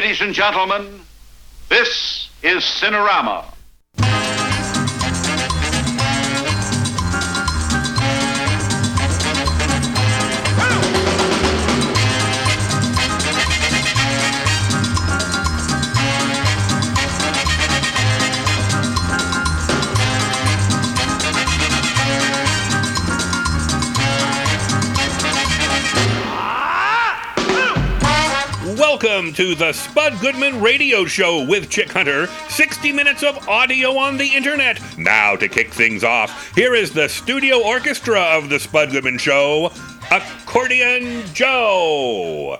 Ladies and gentlemen, this is Cinerama. Welcome to the Spud Goodman Radio Show with Chick Hunter. 60 minutes of audio on the internet. Now, to kick things off, here is the studio orchestra of the Spud Goodman Show Accordion Joe.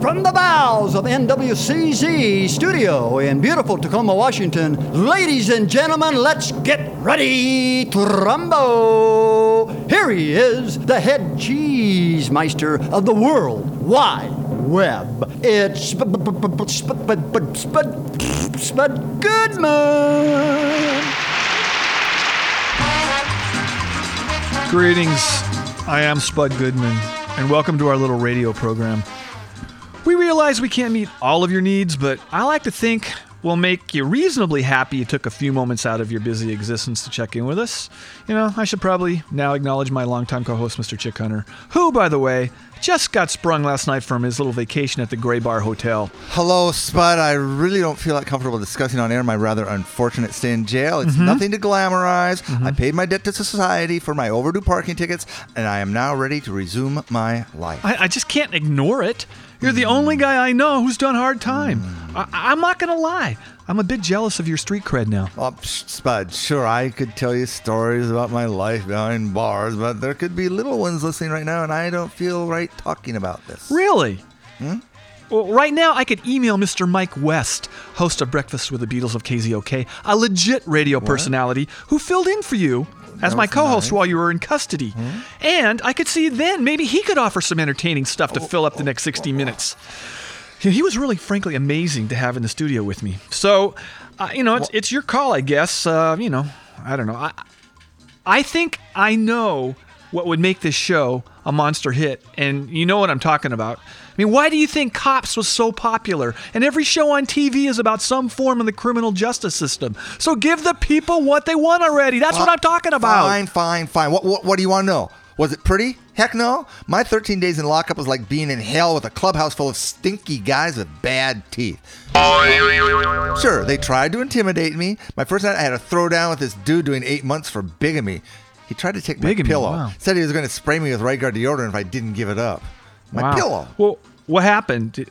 From the bowels of NWCZ Studio in beautiful Tacoma, Washington, ladies and gentlemen, let's get ready to rumble. Here he is, the head cheese meister of the World Wide Web. It's Spud Goodman. Greetings. I am Spud Goodman, and welcome to our little radio program. We realize we can't meet all of your needs, but I like to think we'll make you reasonably happy you took a few moments out of your busy existence to check in with us. You know, I should probably now acknowledge my longtime co host, Mr. Chick Hunter, who, by the way, just got sprung last night from his little vacation at the Gray Bar Hotel. Hello, Spud. I really don't feel that comfortable discussing on air my rather unfortunate stay in jail. It's Mm-hmm. nothing to glamorize. I paid my debt to society for my overdue parking tickets, and I am now ready to resume my life. I, I just can't ignore it. You're the only guy I know who's done hard time. Hmm. I, I'm not going to lie. I'm a bit jealous of your street cred now. Oh, Spud, sure, I could tell you stories about my life behind bars, but there could be little ones listening right now, and I don't feel right talking about this. Really? Hmm? Well, right now, I could email Mr. Mike West, host of Breakfast with the Beatles of KZOK, a legit radio personality who filled in for you as my co host nice. Hmm? while you were in custody. And I could see then maybe he could offer some entertaining stuff to fill up the next 60 minutes. You know, He was really, frankly, amazing to have in the studio with me. So, uh, you know, it's, it's your call, I guess. Uh, you know, I don't know. I, I think I know what would make this show a monster hit, and you know what I'm talking about. I mean, why do you think Cops was so popular? And every show on TV is about some form of the criminal justice system. So give the people what they want already. That's what I'm talking about. Fine, fine, fine. What, what, what do you want to know? Was it pretty? Heck no. My 13 days in lockup was like being in hell with a clubhouse full of stinky guys with bad teeth. Sure, they tried to intimidate me. My first night, I had a throwdown with this dude doing eight months for bigamy. He tried to take my Bigamy, pillow. wow. Said he was going to spray me with right guard deodorant if I didn't give it up. My Wow. pillow. Well, what happened? Did,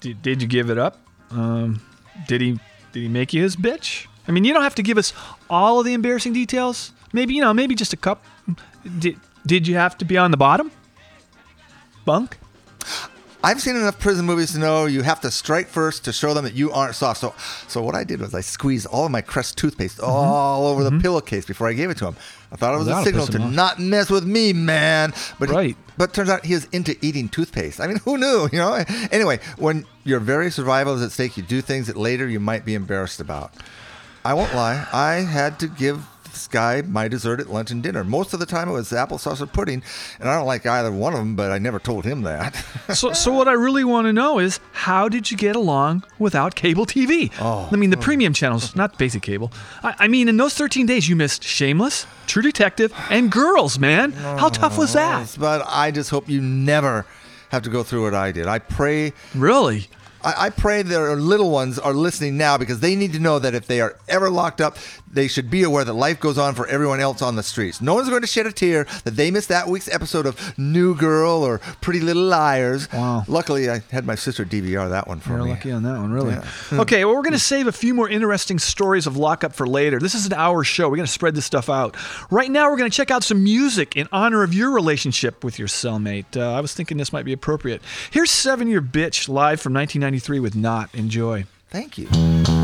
did, did you give it up? Um, did he did he make you his bitch? I mean, you don't have to give us all of the embarrassing details. Maybe you know, maybe just a cup. Did did you have to be on the bottom? Bunk. I've seen enough prison movies to know you have to strike first to show them that you aren't soft. So, so what I did was I squeezed all of my Crest toothpaste all over the pillowcase before I gave it to him. I thought it was a that'll signal to off. not mess with me, man. But he- Right. but turns out he is into eating toothpaste. I mean, who knew? You know. Anyway, when your very survival is at stake, you do things that later you might be embarrassed about. I won't lie. I had to give this guy my dessert at lunch and dinner. Most of the time it was applesauce or pudding, and I don't like either one of them. But I never told him that. So, so what I really want to know is how did you get along without cable TV? Oh. I mean, the premium channels, not basic cable. I, I mean, in those 13 days, you missed Shameless, True Detective, and Girls, man. How tough was that? But I just hope you never have to go through what I did. I pray. Really? I, I pray their little ones are listening now because they need to know that if they are ever locked up, they should be aware that life goes on for everyone else on the streets. No one's going to shed a tear that they missed that week's episode of New Girl or Pretty Little Liars. Wow. Luckily, I had my sister DVR that one for You're me. lucky on that one, really. Yeah. okay, well, we're going to save a few more interesting stories of lockup for later. This is an hour show. We're going to spread this stuff out. Right now, we're going to check out some music in honor of your relationship with your cellmate. Uh, I was thinking this might be appropriate. Here's Seven Year Bitch live from 1993 with Not. Enjoy. Thank. You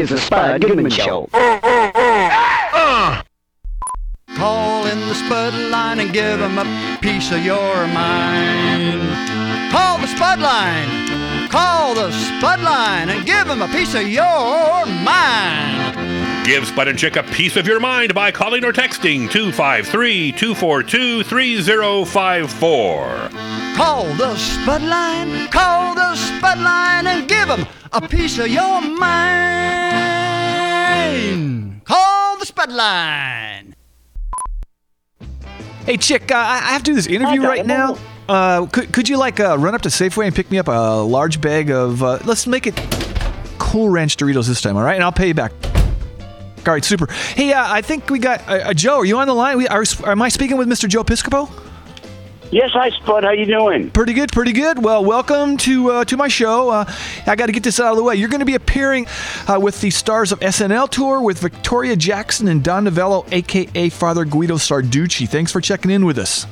is the Spud Goodman Show. Ah. Call in the Spud line and give 'em a piece of your mind. Call the Spud line. Call the Spud line and give 'em a piece of your mind. Give Spud and Chick a piece of your mind by calling or texting 253 242 3054. Call the Spud line. Call the Spud line and give 'em a piece of your mind. Call the Spud line. Hey, Chick, uh, I I have to do this interview right now. Uh, could, could you like uh, run up to Safeway and pick me up a large bag of? Uh, let's make it Cool Ranch Doritos this time, all right? And I'll pay you back. All right, super. Hey, uh, I think we got uh, uh, Joe. Are you on the line? We, are, am I speaking with Mr. Joe Piscopo? Yes, hi Spud. How you doing? Pretty good, pretty good. Well, welcome to uh, to my show. Uh, I got to get this out of the way. You're going to be appearing uh, with the stars of SNL tour with Victoria Jackson and Don Novello, aka Father Guido Sarducci. Thanks for checking in with us.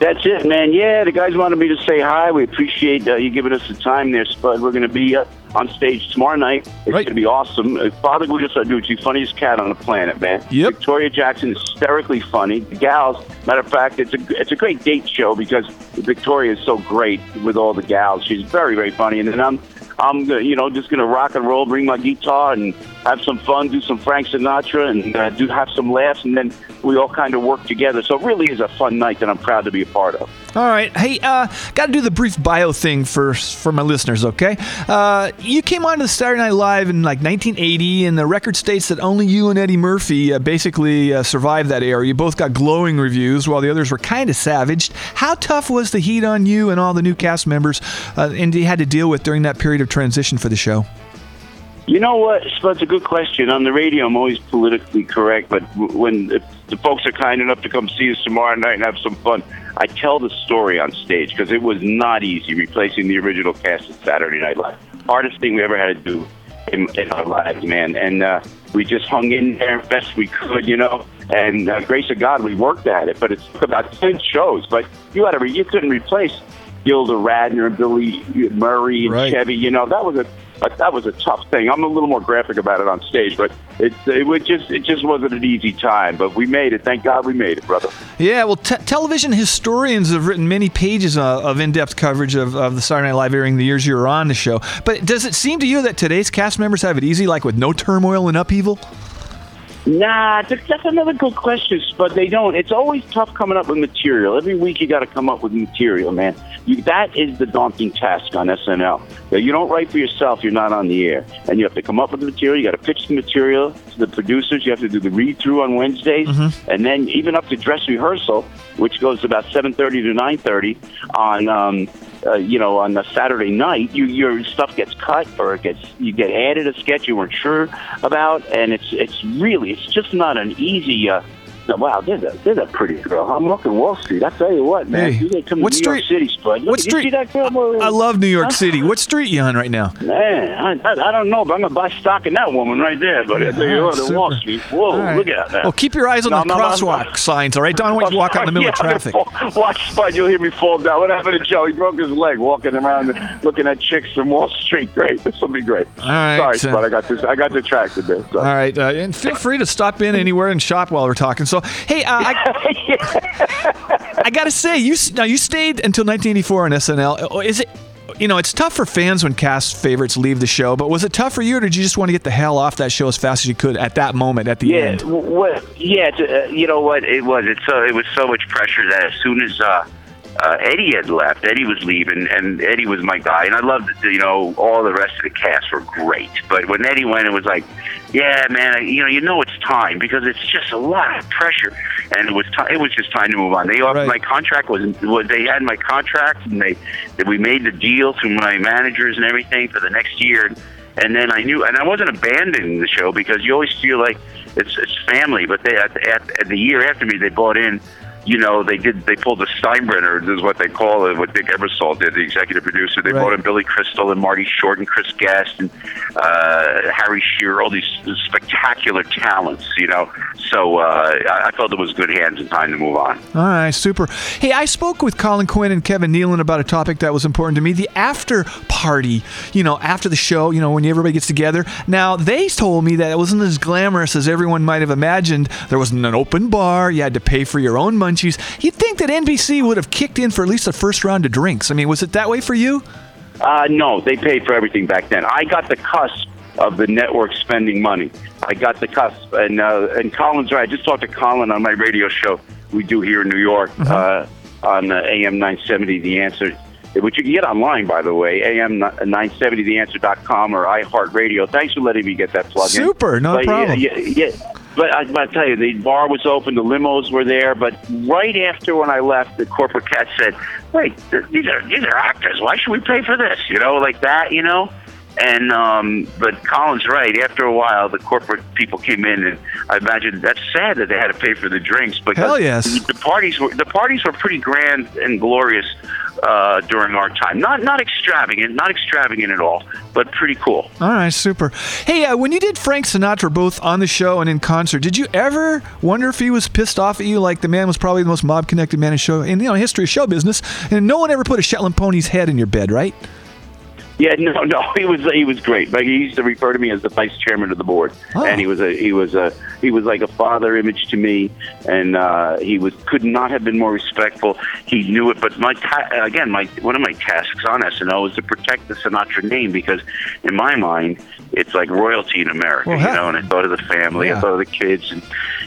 That's it, man. Yeah, the guys wanted me to say hi. We appreciate uh, you giving us the time there, Spud. We're going to be uh, on stage tomorrow night. It's Right. going to be awesome. Uh, Father Guido Sarducci, funniest cat on the planet, man. Yep. Victoria Jackson, hysterically funny. The gals, matter of fact, it's a it's a great date show because Victoria is so great with all the gals. She's very very funny, and then I'm I'm you know just going to rock and roll, bring my guitar, and have some fun, do some Frank Sinatra, and uh, do have some laughs, and then we all kind of work together. So it really is a fun night that I'm proud to be a part of. All right. Hey, uh, got to do the brief bio thing first for my listeners, okay? Uh, you came on to the Saturday Night Live in like 1980, and the record states that only you and Eddie Murphy uh, basically uh, survived that era. You both got glowing reviews, while the others were kind of savaged. How tough was the heat on you and all the new cast members, uh, and you had to deal with during that period of transition for the show? You know what? That's a good question. On the radio, I'm always politically correct, but when if the folks are kind enough to come see us tomorrow night and have some fun, I tell the story on stage because it was not easy replacing the original cast of Saturday Night Live. Hardest thing we ever had to do in, in our lives, man. And uh, we just hung in there best we could, you know. And uh, grace of God, we worked at it. But it took about ten shows. But you had to, re- you couldn't replace Gilda Radner and Billy Murray and Right. Chevy. You know that was a that was a tough thing. I'm a little more graphic about it on stage, but it it just it just wasn't an easy time. But we made it. Thank God we made it, brother. Yeah, well, te- television historians have written many pages uh, of in-depth coverage of, of the Saturday Night Live airing the years you were on the show. But does it seem to you that today's cast members have it easy, like with no turmoil and upheaval? Nah, that's, that's another good question, but they don't. It's always tough coming up with material. Every week you got to come up with material, man. You, that is the daunting task on SNL. That you don't write for yourself, you're not on the air, and you have to come up with the material. You got to pitch the material to the producers. You have to do the read through on Wednesdays, and then even up to dress rehearsal, which goes about seven thirty to nine thirty on. Um, uh, you know, on a Saturday night, you, your stuff gets cut or it gets you get added a sketch you weren't sure about, and it's it's really it's just not an easy. Uh, wow, there's a there's a pretty girl. I'm looking Wall Street. I tell you what, man, Hey, you come what to New street- York City, Spud. Look, what you street- see that girl? Well, I love New York Huh? City. What street you on right now? Man, I, I, I don't know, but I'm gonna buy stock in that woman right there. But I tell you Ah, what, the Wall. Street. Whoa, All right. look at that. Well, keep your eyes on No, the no, crosswalk no. signs, all right? Don't want you walk out in the middle of traffic. fall- Watch Spud, you'll hear me fall down. What happened to Joe? He broke his leg walking around looking at chicks from Wall Street. Great, this will be great. All right, Sorry, so- Spud, I got this. I got distracted there. All Sorry. right, uh, and feel free to stop in anywhere and shop while we're talking. So, hey, uh, I, I gotta say, you now you stayed until 1984 on SNL. Uh, Is it? You know, it's tough for fans when cast favorites leave the show. But was it tough for you, or did you just want to get the hell off that show as fast as you could at that moment at the Yeah, end? w- what? Yeah, uh, you know what? It was. It's so. It was so much pressure that as soon as uh, uh, Eddie had left, Eddie was leaving, and Eddie was my guy, and I loved. You know, all the rest of the cast were great, but when Eddie went, it was like, yeah, man. I- You know, you know, it's time because it's just a lot of pressure, and it was. T- it was just time to move on. They offered Right. my contract was. was they had my contract, and they that we made the deal through my managers and everything for the next year. And then I knew, and I wasn't abandoning the show because you always feel like it's it's family. But they at, at, at the year after me, they bought in you know, they did they pulled the Steinbrenner, this is what they call it, what Dick Ebersol did, the executive producer. They Right. brought in Billy Crystal and Marty Short and Chris Guest and uh, Harry Shearer, all these spectacular talents, you know. So uh, I I felt it was good hands and time to move on. All right, super. Hey, I spoke with Colin Quinn and Kevin Nealon about a topic that was important to me the after party, you know, after the show, you know, when everybody gets together. Now, they told me that it wasn't as glamorous as everyone might have imagined. There wasn't an open bar, you had to pay for your own munchies. You'd think that NBC would have kicked in for at least the first round of drinks. I mean, was it that way for you? Uh, no, they paid for everything back then. I got the cusp of the network spending money. I got the cusp, and uh, and Colin's right. I just talked to Colin on my radio show we do here in New York uh, on uh, AM 970. The Answer, which you can get online, by the way, AM 970theanswer.com or iHeartRadio. Thanks for letting me get that plug in. Super, no But, yeah, problem. Yeah, yeah, but I, I tell you, the bar was open, the limos were there. But right after when I left, the corporate cat said, "Wait, these are these are actors. Why should we pay for this?" You know, like that. You know. And um, but Colin's right. After a while, the corporate people came in, and I imagine that's sad that they had to pay for the drinks. But Hell yes. the parties were the parties were pretty grand and glorious uh, during our time. Not not extravagant, not extravagant at all, but pretty cool. All right, super. Hey, uh, when you did Frank Sinatra both on the show and in concert, did you ever wonder if he was pissed off at you? Like the man was probably the most mob-connected man in show in you know history of show business, and no one ever put a Shetland pony's head in your bed, right? Yeah, no, no, he was he was great. Like he used to refer to me as the vice chairman of the board, Oh. and he was a he was a he was like a father image to me, and uh, he was could not have been more respectful. He knew it, but my ta- again, my one of my tasks on SNL is to protect the Sinatra name because, in my mind, it's like royalty in America, Well, you know. And I thought of the family, Yeah. I thought of the kids and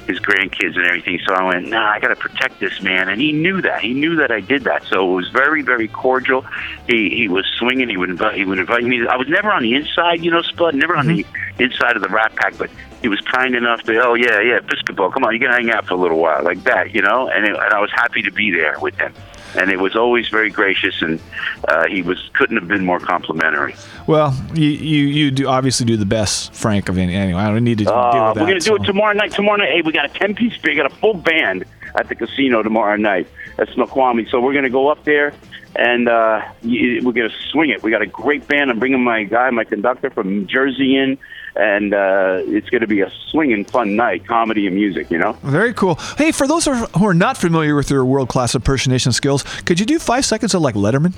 his grandkids and everything. So I went, nah, I got to protect this man, and he knew that. He knew that I did that. So it was very, very cordial. He he was swinging. He would invite. He would invite me. I was never on the inside, you know, Spud. Never on the inside of the Rat Pack, but he was kind enough to. Oh yeah, yeah, Piscopo. Come on, you can hang out for a little while, like that, you know. And it, and I was happy to be there with him. And it was always very gracious, and uh, he was couldn't have been more complimentary. Well, you you, you do obviously do the best, Frank. Of any anyway, I don't need to deal Uh, with we're gonna do it tomorrow night. Tomorrow night, hey, we got a ten piece. We got a full band at the casino tomorrow night. That's Snoqualmie. So we're gonna go up there and uh, we're gonna swing it. We got a great band. I'm bringing my guy, my conductor from Jersey in, and uh, it's gonna be a swinging fun night, comedy and music. You know. Very cool. Hey, for those who are- who are not familiar with your world class impersonation skills, could you do five seconds of like Letterman?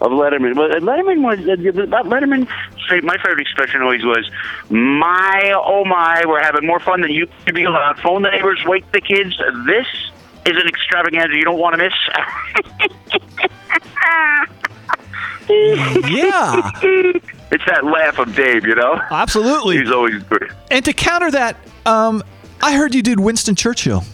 Of Letterman, but Letterman was uh, Letterman. My favorite expression always was, "My oh my, we're having more fun than you could be allowed." Phone the neighbors, wake the kids. This is an extravaganza you don't want to miss. Yeah, it's that laugh of Dave, you know. absolutely. He's always great. And to counter that, um, I heard you did Winston Churchill.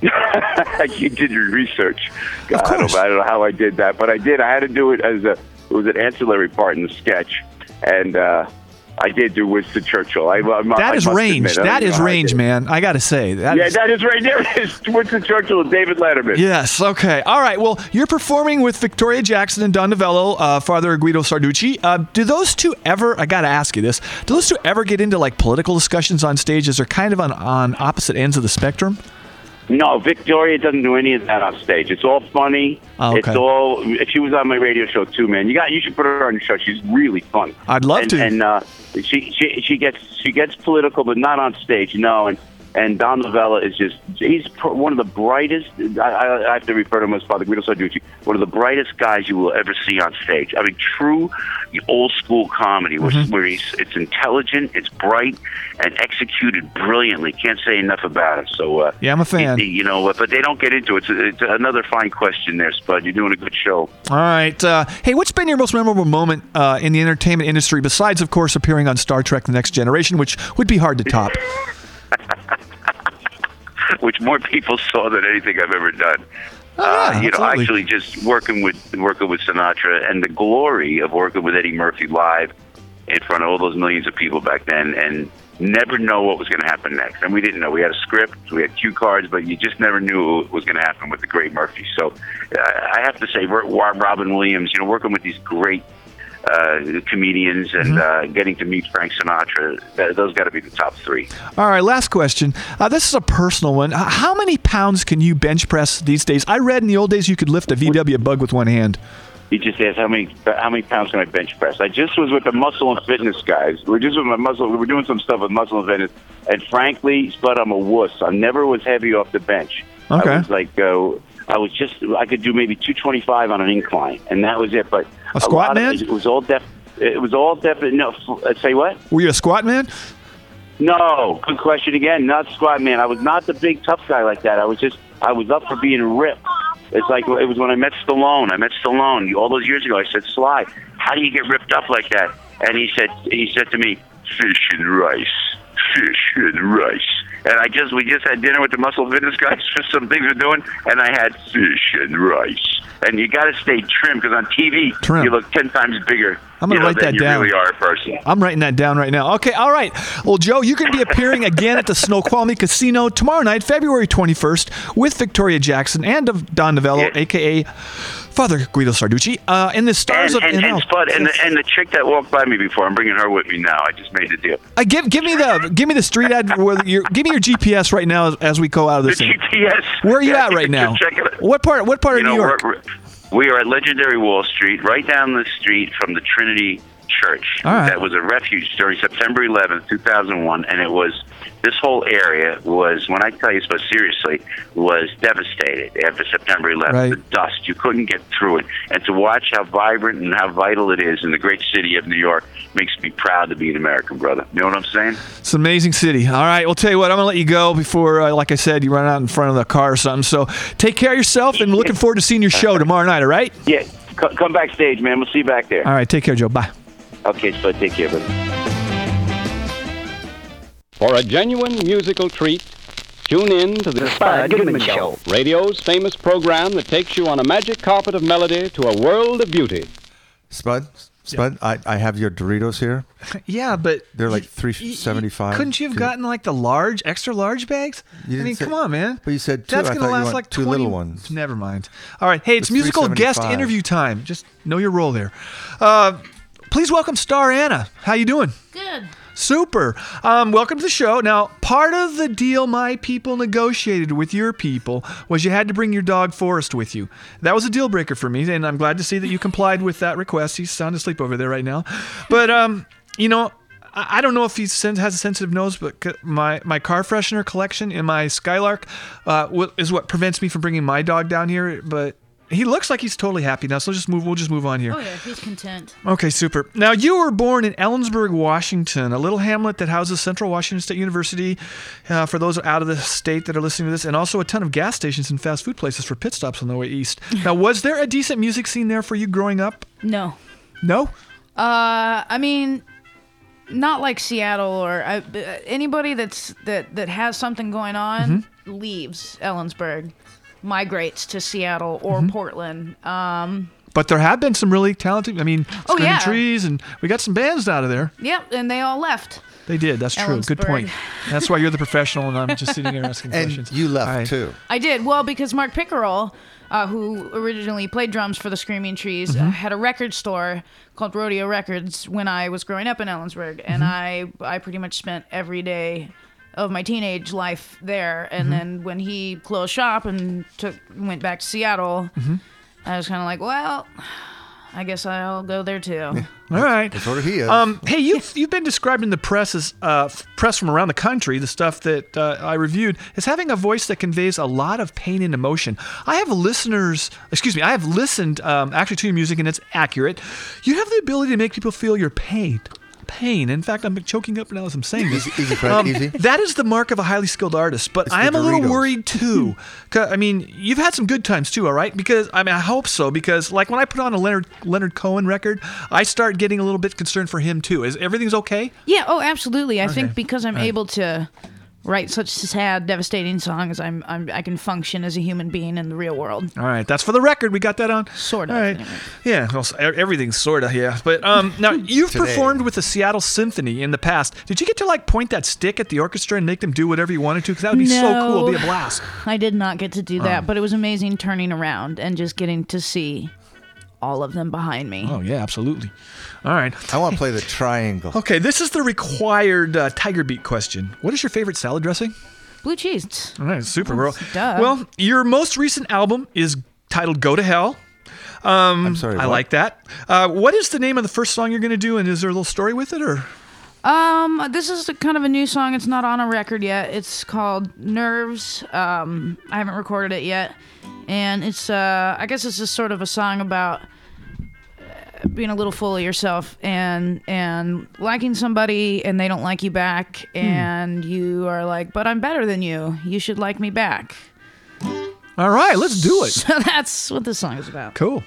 you did your research. God, I, course. don't, I don't know how I did that, but I did. I had to do it as a it was an ancillary part in the sketch, and uh, I did do Winston Churchill. I, I, That I is range. admit, That is range, man. I got to say. That Yeah, is- that is right there. It is Winston Churchill and David Letterman. Yes. Okay. All right. Well, you're performing with Victoria Jackson and Don Novello, uh, Father Guido Sarducci. Uh, do those two ever? I got to ask you this. Do those two ever get into like political discussions on stages? Or kind of on on opposite ends of the spectrum? No, Victoria doesn't do any of that on stage. It's all funny. Oh, It's all. She was on my radio show too, man. You got. You should put her on your show. She's really fun. I'd love and, to. And uh, she she she gets she gets political, but not on stage. No, and and Don Novello is just he's one of the brightest. I, I, I have to refer to him as Father Guido Sarducci. One of the brightest guys you will ever see on stage. I mean, true old school comedy where, Mm-hmm. where he's it's intelligent, it's bright, and executed brilliantly. Can't say enough about him. So uh, Yeah, I'm a fan. he- you know, but they don't get into it. It's, it's another fine question there, Spud. You're doing a good show. All right. Uh, hey, what's been your most memorable moment uh, in the entertainment industry, besides, of course, appearing on Star Trek: The Next Generation, which would be hard to top? which more people saw than anything I've ever done. Oh, yeah, uh, you know, absolutely. actually, just working with working with Sinatra and the glory of working with Eddie Murphy live in front of all those millions of people back then, and never know what was going to happen next. And we didn't know. We had a script, we had cue cards, but you just never knew what was going to happen with the great Murphy. So uh, I have to say, Ro- Robin Williams, you know, working with these great uh, comedians and uh, getting to meet Frank Sinatra. Th- those got to be the top three. All right, last question. Uh, this is a personal one. How many pounds can you bench press these days? I read in the old days you could lift a VW bug with one hand. He just asked how many how many pounds can I bench press. I just was with the muscle and fitness guys. We're just with my muscle. We were doing some stuff with muscle and fitness. And frankly, Spud, I'm a wuss. I never was heavy off the bench. Okay. I was like, uh, I was just I could do maybe 225 on an incline, and that was it. But A squat lot of- man? it was all def. It was all definite. No, f- uh, say what? Were you a squat man? No, good question again. Not squat man. I was not the big tough guy like that. I was just I was up for being ripped. It's like it was when I met Stallone. I met Stallone all those years ago. I said, Sly, how do you get ripped up like that? And he said he said to me, fish and rice, fish and rice. And I just we just had dinner with the muscle fitness guys for some things we're doing, and I had fish and rice. And you got to stay trim because on TV Trim. you look ten times bigger. I'm gonna you know, write that you down. really are a person. I'm writing that down right now. Okay, all right. Well, Joe, you're going to be appearing again at the Snoqualmie Casino tomorrow night, February 21st, with Victoria Jackson and of Don Novello, Yeah. aka Father Guido Sarducci, uh, in the Stars And, of and, and Spud, and the, and the chick that walked by me before, I'm bringing her with me now. I just made the deal. Uh, give give me the give me the street ad. Where your, give me your GPS right now as, as we go out of The this. thing. GPS. Where are you Yeah, at right now? Check it out. What part? What part You of know, New York? we are at legendary Wall Street, right down the street from the Trinity Church. Right. That was a refuge during September 11th, 2001, and it was this whole area was, when I tell you so seriously, was devastated after September 11th. Right. The dust, you couldn't get through it, and to watch how vibrant and how vital it is in the great city of New York makes me proud to be an American, brother. You know what I'm saying? It's an amazing city. All right, we'll tell you what. I'm gonna let you go before, uh, like I said, you run out in front of the car or something. So take care of yourself, and looking forward to seeing your show tomorrow night. All right. Yeah, come backstage, man. We'll see you back there. All right. Take care, Joe. Bye. Okay, so take care, of brother. For a genuine musical treat, tune in to the, The Spud Goodman Show. radio's famous program that takes you on a magic carpet of melody to a world of beauty. Spud, Spud, I, I have your Doritos here. Yeah, but They're like y- three y- y- seventy five. Couldn't you have gotten like the large, extra large bags? I mean, say- come on, man. But you said two. That's I gonna thought you last want like two 20 little ones. Never mind. All right. Hey, it's It's musical guest interview time. Just know your role there. Uh, please welcome Star Anna. How you doing? Good. Super. Um, welcome to the show. Now, part of the deal my people negotiated with your people was you had to bring your dog Forest with you. That was a deal breaker for me, and I'm glad to see that you complied with that request. He's sound asleep over there right now. But, um, you know, I don't know if he has a sensitive nose, but my, my car freshener collection in my Skylark uh, is what prevents me from bringing my dog down here. But he looks like he's totally happy now, so just move. We'll just move on here. Oh yeah, he's content. Okay, super. Now, you were born in Ellensburg, Washington, a little hamlet that houses Central Washington State University uh, for those out of the state that are listening to this, and also a ton of gas stations and fast food places for pit stops on the way east. Now, was there a decent music scene there for you growing up? No. No? Uh, I mean, not like Seattle or uh, anybody that's that that has something going on Mm-hmm. leaves Ellensburg, migrates to Seattle or Mm-hmm. Portland. Um, But there have been some really talented, I mean, Oh, Screaming yeah. Trees, and we got some bands out of there. yep, and they all left. They did. That's true. Good point. That's why you're the professional, and I'm just sitting here asking And questions. you left All right. too. I did well because Mark Pickerel, uh, who originally played drums for the Screaming Trees, Mm-hmm. uh, had a record store called Rodeo Records when I was growing up in Ellensburg, and Mm-hmm. I I pretty much spent every day of my teenage life there. Mm-hmm. And then when he closed shop and took went back to Seattle, Mm-hmm. I was kind of like, well. I guess I'll go there too. All right. That's what he is. Um, hey, you've you've been described in the press as uh, press from around the country, the stuff that uh, I reviewed, as having a voice that conveys a lot of pain and emotion. I have listeners, excuse me, I have listened um, actually to your music, and it's accurate. You have the ability to make people feel your pain. Pain. In fact, I'm choking up now as I'm saying this. Easy- easy, Fred, Um, easy. That is the mark of a highly skilled artist. But I am a little worried too. I mean, you've had some good times too, all right? Because I mean, I hope so. Because like when I put on a Leonard Leonard Cohen record, I start getting a little bit concerned for him too. Is everything's okay? Yeah, oh, absolutely. I Okay. think because I'm All right. able to write such sad, devastating songs, I'm, I'm I can function as a human being in the real world. All right, that's for the record. We got that on. Sort of. All right. anyway. Yeah, well, s- e- everything's sort of yeah. But um, now you've Today. performed with the Seattle Symphony in the past. Did you get to like point that stick at the orchestra and make them do whatever you wanted to? Because that would be so cool. It'd be a blast. I did not get to do that, but it was amazing turning around and just getting to see all of them behind me. Oh yeah, absolutely. All right. I want to play the triangle. Okay, this is the required uh, Tiger Beat question. What is your favorite salad dressing? Blue cheese. All right, super. girl. Duh. well, your most recent album is titled "Go to Hell." Um, I'm sorry, I what? like that. Uh, what is the name of the first song you're going to do, and is there a little story with it, or? Um, this is a, kind of a new song. It's not on a record yet. It's called Nerves. Um, I haven't recorded it yet, and it's uh, I guess it's just sort of a song about being a little full of yourself and and liking somebody and they don't like you back, hmm. and you are like, but I'm better than you. You should like me back. All right, let's do it. So that's what this song is about. Cool.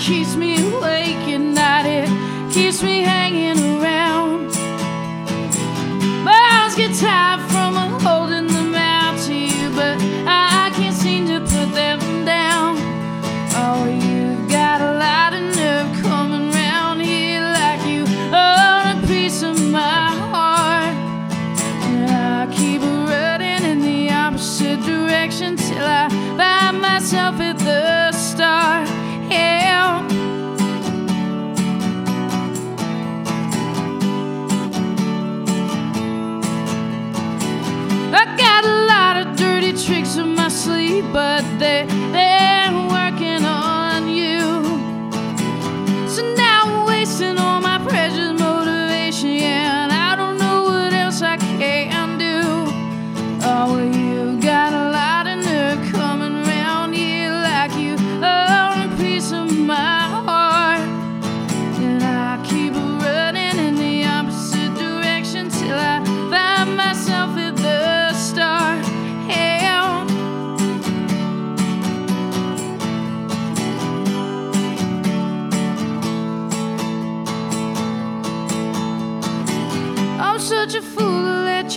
Keeps me awake at night, it keeps me hanging around. My arms get tired sleeve, but they they're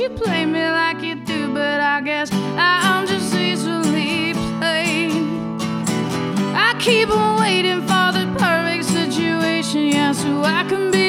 you play me like you do, but I guess I'm just easily played. I keep on waiting for the perfect situation, yeah, so I can be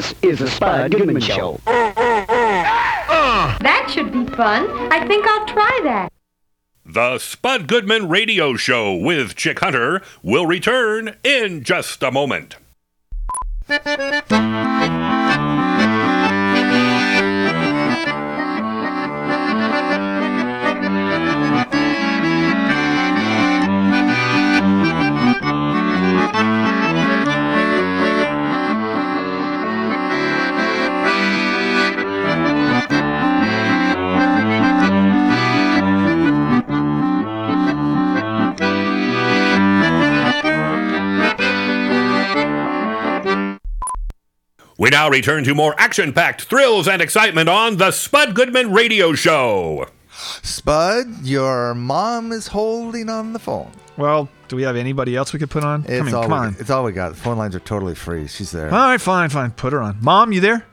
This is the Spud Goodman Show. That should be fun. I think I'll try that. The Spud Goodman Radio Show with Chick Hunter will return in just a moment. We now return to more action packed thrills and excitement on the Spud Goodman Radio Show. Spud, your mom is holding on the phone. Well, do we have anybody else we could put on? It's come in, all come we, on. It's all we got. The phone lines are totally free. She's there. All right, fine, fine. Put her on. Mom, you there?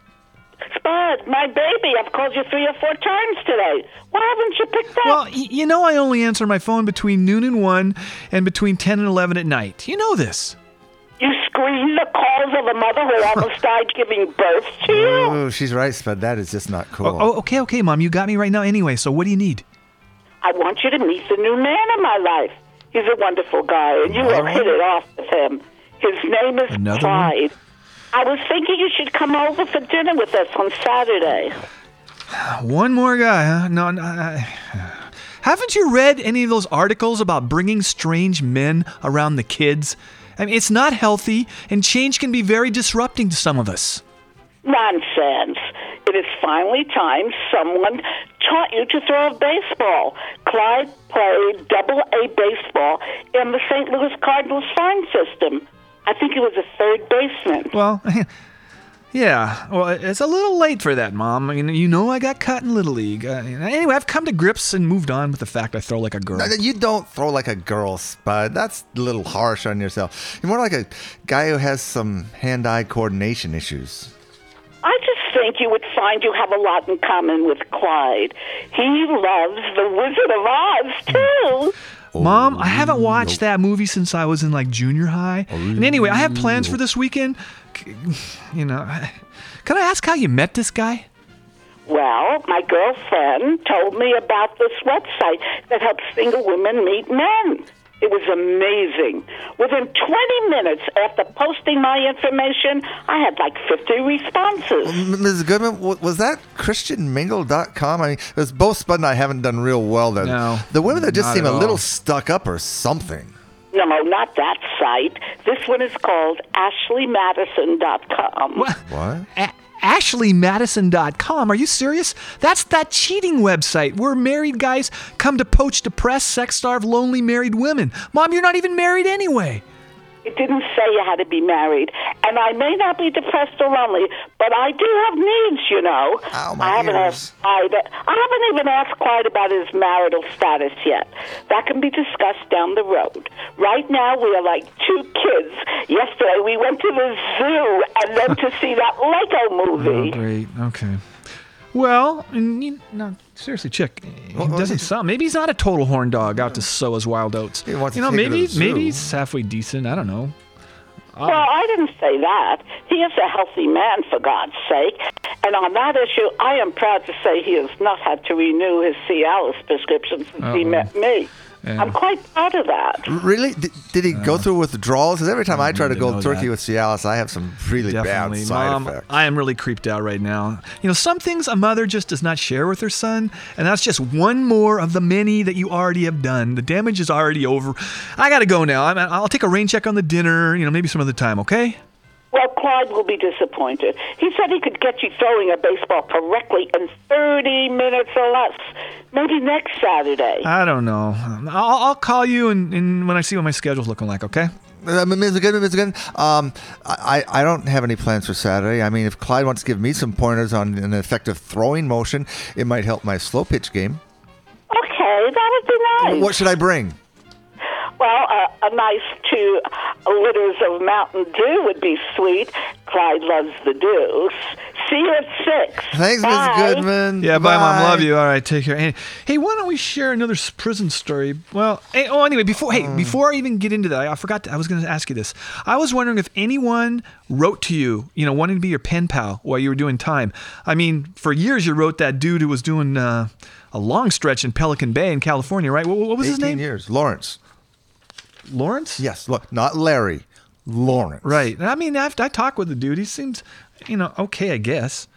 Spud, my baby, I've called you three or four times today. Why haven't you picked up? Well, y- you know I only answer my phone between noon and 1 and between 10 and 11 at night. You know this. You screen the calls of a mother who almost died giving birth to you. Oh, she's right, Spud. That is just not cool. Oh, oh, okay, okay, Mom. You got me right now anyway, so what do you need? I want you to meet the new man in my life. He's a wonderful guy, and you Another have hit it off with him. His name is Another Clyde. I was thinking you should come over for dinner with us on Saturday. One more guy, huh? No, no. I- Haven't you read any of those articles about bringing strange men around the kids? I mean, it's not healthy, and change can be very disrupting to some of us. Nonsense. It is finally time someone taught you to throw a baseball. Clyde played double A baseball in the St. Louis Cardinals farm system. I think he was a third baseman. Well, yeah. Well, it's a little late for that, Mom. I mean, you know I got cut in Little League. Uh, anyway, I've come to grips and moved on with the fact I throw like a girl. No, You don't throw like a girl, Spud. That's a little harsh on yourself. You're more like a guy who has some hand-eye coordination issues. I just think you would find you have a lot in common with Clyde. He loves the Wizard of Oz, too. Mom, I haven't watched that movie since I was in like junior high. And anyway, I have plans for this weekend. C- You know, can I ask how you met this guy? Well, my girlfriend told me about this website that helps single women meet men. It was amazing. Within 20 minutes after posting my information, I had like 50 responses. M- Mrs. Goodman, was that ChristianMingle.com? I mean, because both Spud and I haven't done real well there. No, the women that just seem a little stuck up or something. No, no, not that site. This one is called AshleyMadison.com. What? What? A- AshleyMadison.com. Are you serious? That's that cheating website where married guys come to poach depressed, sex starved, lonely married women. Mom, you're not even married anyway. It didn't say you had to be married. And I may not be depressed or lonely, but I do have needs, you know. Ow, my I haven't ears. asked Clyde. I haven't even asked Clyde about his marital status yet. That can be discussed down the road. Right now, we are like two kids. Yesterday, we went to the zoo and then to see that Lego movie. Oh, great. Okay. Well, you, no, seriously, Chick. He What- what doesn't he- sound. Maybe he's not a total horn dog out to sow his wild oats. He wants you know, to maybe maybe he's halfway decent. I don't know. Well, I didn't say that. He is a healthy man, for God's sake. And on that issue, I am proud to say he has not had to renew his Cialis prescription since he Uh-oh. met me. Yeah. I'm quite proud of that. Really? Did, did he go through withdrawals? Because every time I try to need to go turkey that. with Cialis, I have some really Definitely, bad side Mom. effects. I am really creeped out right now. You know, some things a mother just does not share with her son, and that's just one more of the many that you already have done. The damage is already over. I got to go now. I'm, I'll take a rain check on the dinner. You know, maybe some other time. Okay. Well, Clyde will be disappointed. He said he could get you throwing a baseball correctly in 30 minutes or less. Maybe next Saturday. I don't know. I'll, I'll call you and, and when I see what my schedule's looking like. Okay. Uh, Ms. Goodman, Ms. Goodman, um, I, I don't have any plans for Saturday. I mean, if Clyde wants to give me some pointers on an effective throwing motion, it might help my slow pitch game. Okay, that would be nice. What should I bring? Well, uh, a nice two liters of Mountain Dew would be sweet. Clyde loves the dew. See you at six. Thanks, Bye. Ms. Goodman. Yeah, bye, mom. Love you. All right, take care. Hey, hey, why don't we share another prison story? Well, hey, oh, anyway, before hey, before I even get into that, I, I forgot. To, I was going to ask you this. I was wondering if anyone wrote to you, you know, wanting to be your pen pal while you were doing time. I mean, for years you wrote that dude who was doing uh, a long stretch in Pelican Bay in California, right? What, what was his 18 name? years. Lawrence. Lawrence. Yes, look, not Larry. Lawrence. Right. I mean, I've, I talked with the dude. He seems, you know, okay, I guess.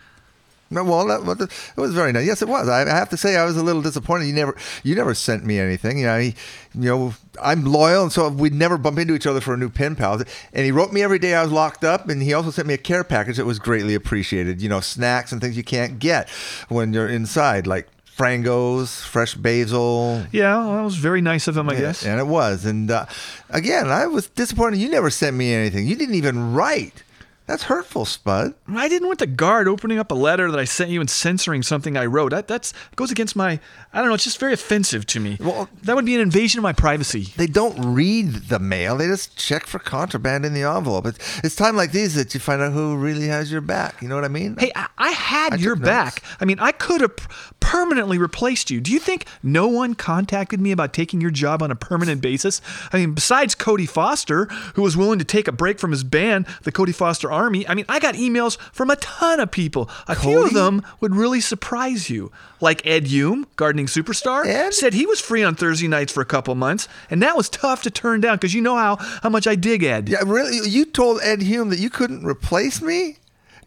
No, well, that, it was very nice. Yes, it was. I, I have to say, I was a little disappointed. You never, you never sent me anything. You know, he, you know, I'm loyal, and so we'd never bump into each other for a new pen pal. And he wrote me every day I was locked up, and he also sent me a care package that was greatly appreciated. You know, snacks and things you can't get when you're inside, like frangos, fresh basil. Yeah, well, that was very nice of him, I Yeah, guess. And it was. And uh, again, I was disappointed. You never sent me anything. You didn't even write. That's hurtful, Spud. I didn't want the guard opening up a letter that I sent you and censoring something I wrote. That that's goes against my. I don't know. It's just very offensive to me. Well, that would be an invasion of my privacy. They don't read the mail. They just check for contraband in the envelope. It's, it's time like these that you find out who really has your back. You know what I mean? Hey, I, I had I your back. I mean, I could have permanently replaced you. Do you think no one contacted me about taking your job on a permanent basis? I mean, besides Cody Foster, who was willing to take a break from his band, the Cody Foster Army. I mean, I got emails from a ton of people. A few of them would really surprise you. Like Ed Hume, gardening superstar, Ed? said he was free on Thursday nights for a couple months, and that was tough to turn down because you know how how much I dig Ed. Yeah, really? You told Ed Hume that you couldn't replace me?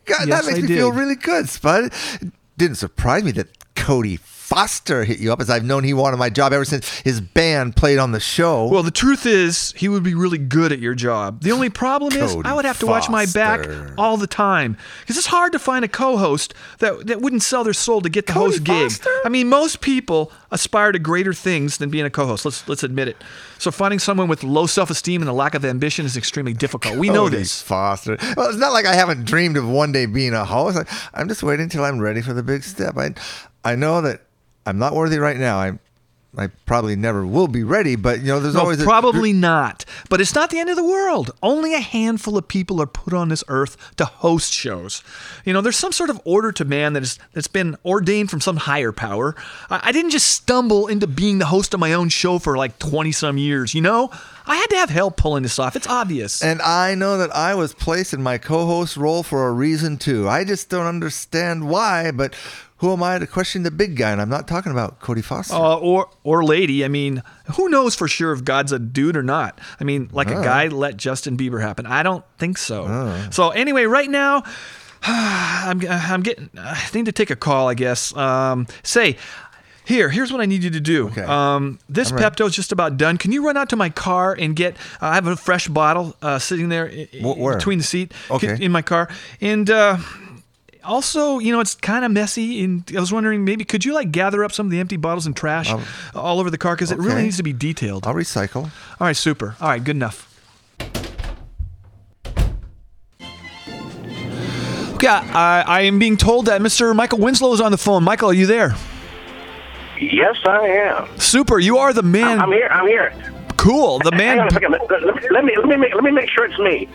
God, Yes, that makes I me feel really good, Spud. Didn't surprise me that Cody Foster hit you up, as I've known he wanted my job ever since his band played on the show. Well, the truth is, he would be really good at your job. The only problem is, Cody I would have to watch my back Foster. all the time because it's hard to find a co-host that that wouldn't sell their soul to get the host gig. I mean, most people aspire to greater things than being a co-host. Let's let's admit it. So finding someone with low self-esteem and a lack of ambition is extremely difficult. We know this. Foster. Well, it's not like I haven't dreamed of one day being a host. I'm just waiting until I'm ready for the big step. I, I know that I'm not worthy right now. I'm I probably never will be ready. But you know, there's No, always a- probably not. But it's not the end of the world. Only a handful of people are put on this earth to host shows. You know, there's some sort of order to man that is that's been ordained from some higher power. I, I didn't just stumble into being the host of my own show for like 20 some years. You know, I had to have help pulling this off. It's obvious. And I know that I was placed in my co-host role for a reason too. I just don't understand why, but who am I to question the big guy? And I'm not talking about Cody Foster. Uh, or or lady. I mean, who knows for sure if God's a dude or not? I mean, like a Oh. guy let Justin Bieber happen. I don't think so. So anyway, right now, I'm I'm getting. I need to take a call. I guess. Um, say. Here, here's what I need you to do. Um, this I'm ready. Pepto's just about done. Can you run out to my car and get? Uh, I have a fresh bottle uh, sitting there i- where? between the seat Okay. in my car, and uh, also, you know, it's kind of messy. And I was wondering, maybe could you like gather up some of the empty bottles and trash all over the car because it really needs to be detailed. I'll recycle. All right, super. All right, good enough. Okay, I, I am being told that Mr. Michael Winslow is on the phone. Michael, are you there? Yes, I am. Super. You are the man. I'm here. I'm here. Cool. The Hang on man. a second. Let, let- let me let me make, let me make sure it's me.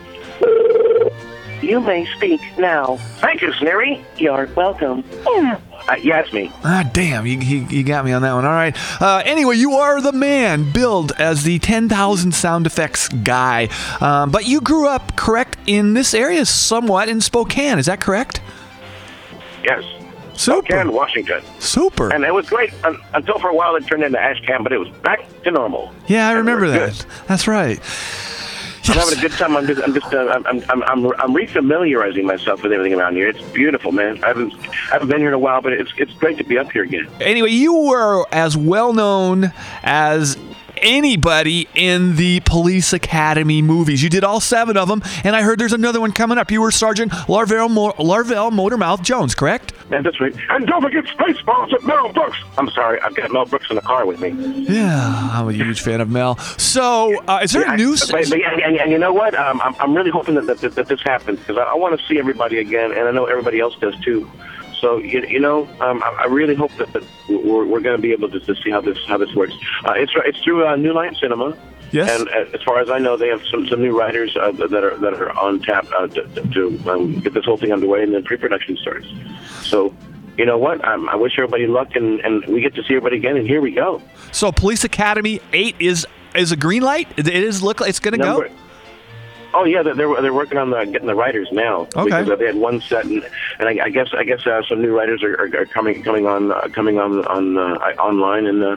You may speak now. Thank you, Sneery. You're welcome. Uh, yeah, it's me. Ah, damn, you, you, you got me on that one. All right. Uh, anyway, you are the man, billed as the 10,000 sound effects guy. Um, but you grew up, correct, in this area somewhat in Spokane. Is that correct? Yes. Super. Spokane, Washington. Super. And it was great un- until for a while it turned into Ashcan, but it was back to normal. Yeah, I remember we're that. That's right. I'm having a good time. I'm just, I'm just, uh, I'm, I'm, I'm, I'm, I'm refamiliarizing myself with everything around here. It's beautiful, man. I haven't, I haven't been here in a while, but it's, it's great to be up here again. Anyway, you were as well known as anybody in the Police Academy movies. You did all seven of them, and I heard there's another one coming up. You were Sergeant Larvell, Mo- Larvell Motormouth Jones, correct? And that's right. And don't forget Spaceballs at Mel Brooks. I'm sorry, I've got Mel Brooks in the car with me. Yeah, I'm a huge fan of Mel. So, uh, is there Yeah, a new? I- but- but- and, and, and you know what? Um, I'm, I'm really hoping that, that, that this happens because I, I want to see everybody again, and I know everybody else does too. So you, you know, um, I, I really hope that, that we're, we're going to be able to, to see how this how this works. Uh, it's it's through uh, New Line Cinema. Yes. And uh, as far as I know, they have some, some new writers uh, that are that are on tap uh, to, to um, get this whole thing underway, and then pre-production starts. So, you know what? Um, I wish everybody luck, and, and we get to see everybody again. And here we go. So, Police Academy Eight is is a green light. It is look it's going to go. Oh yeah, they're they're they're working on the getting the writers now. Okay. Because uh, they had one set, and, and I, I guess I guess uh, some new writers are, are, are coming coming on uh, coming on on uh, online, and uh,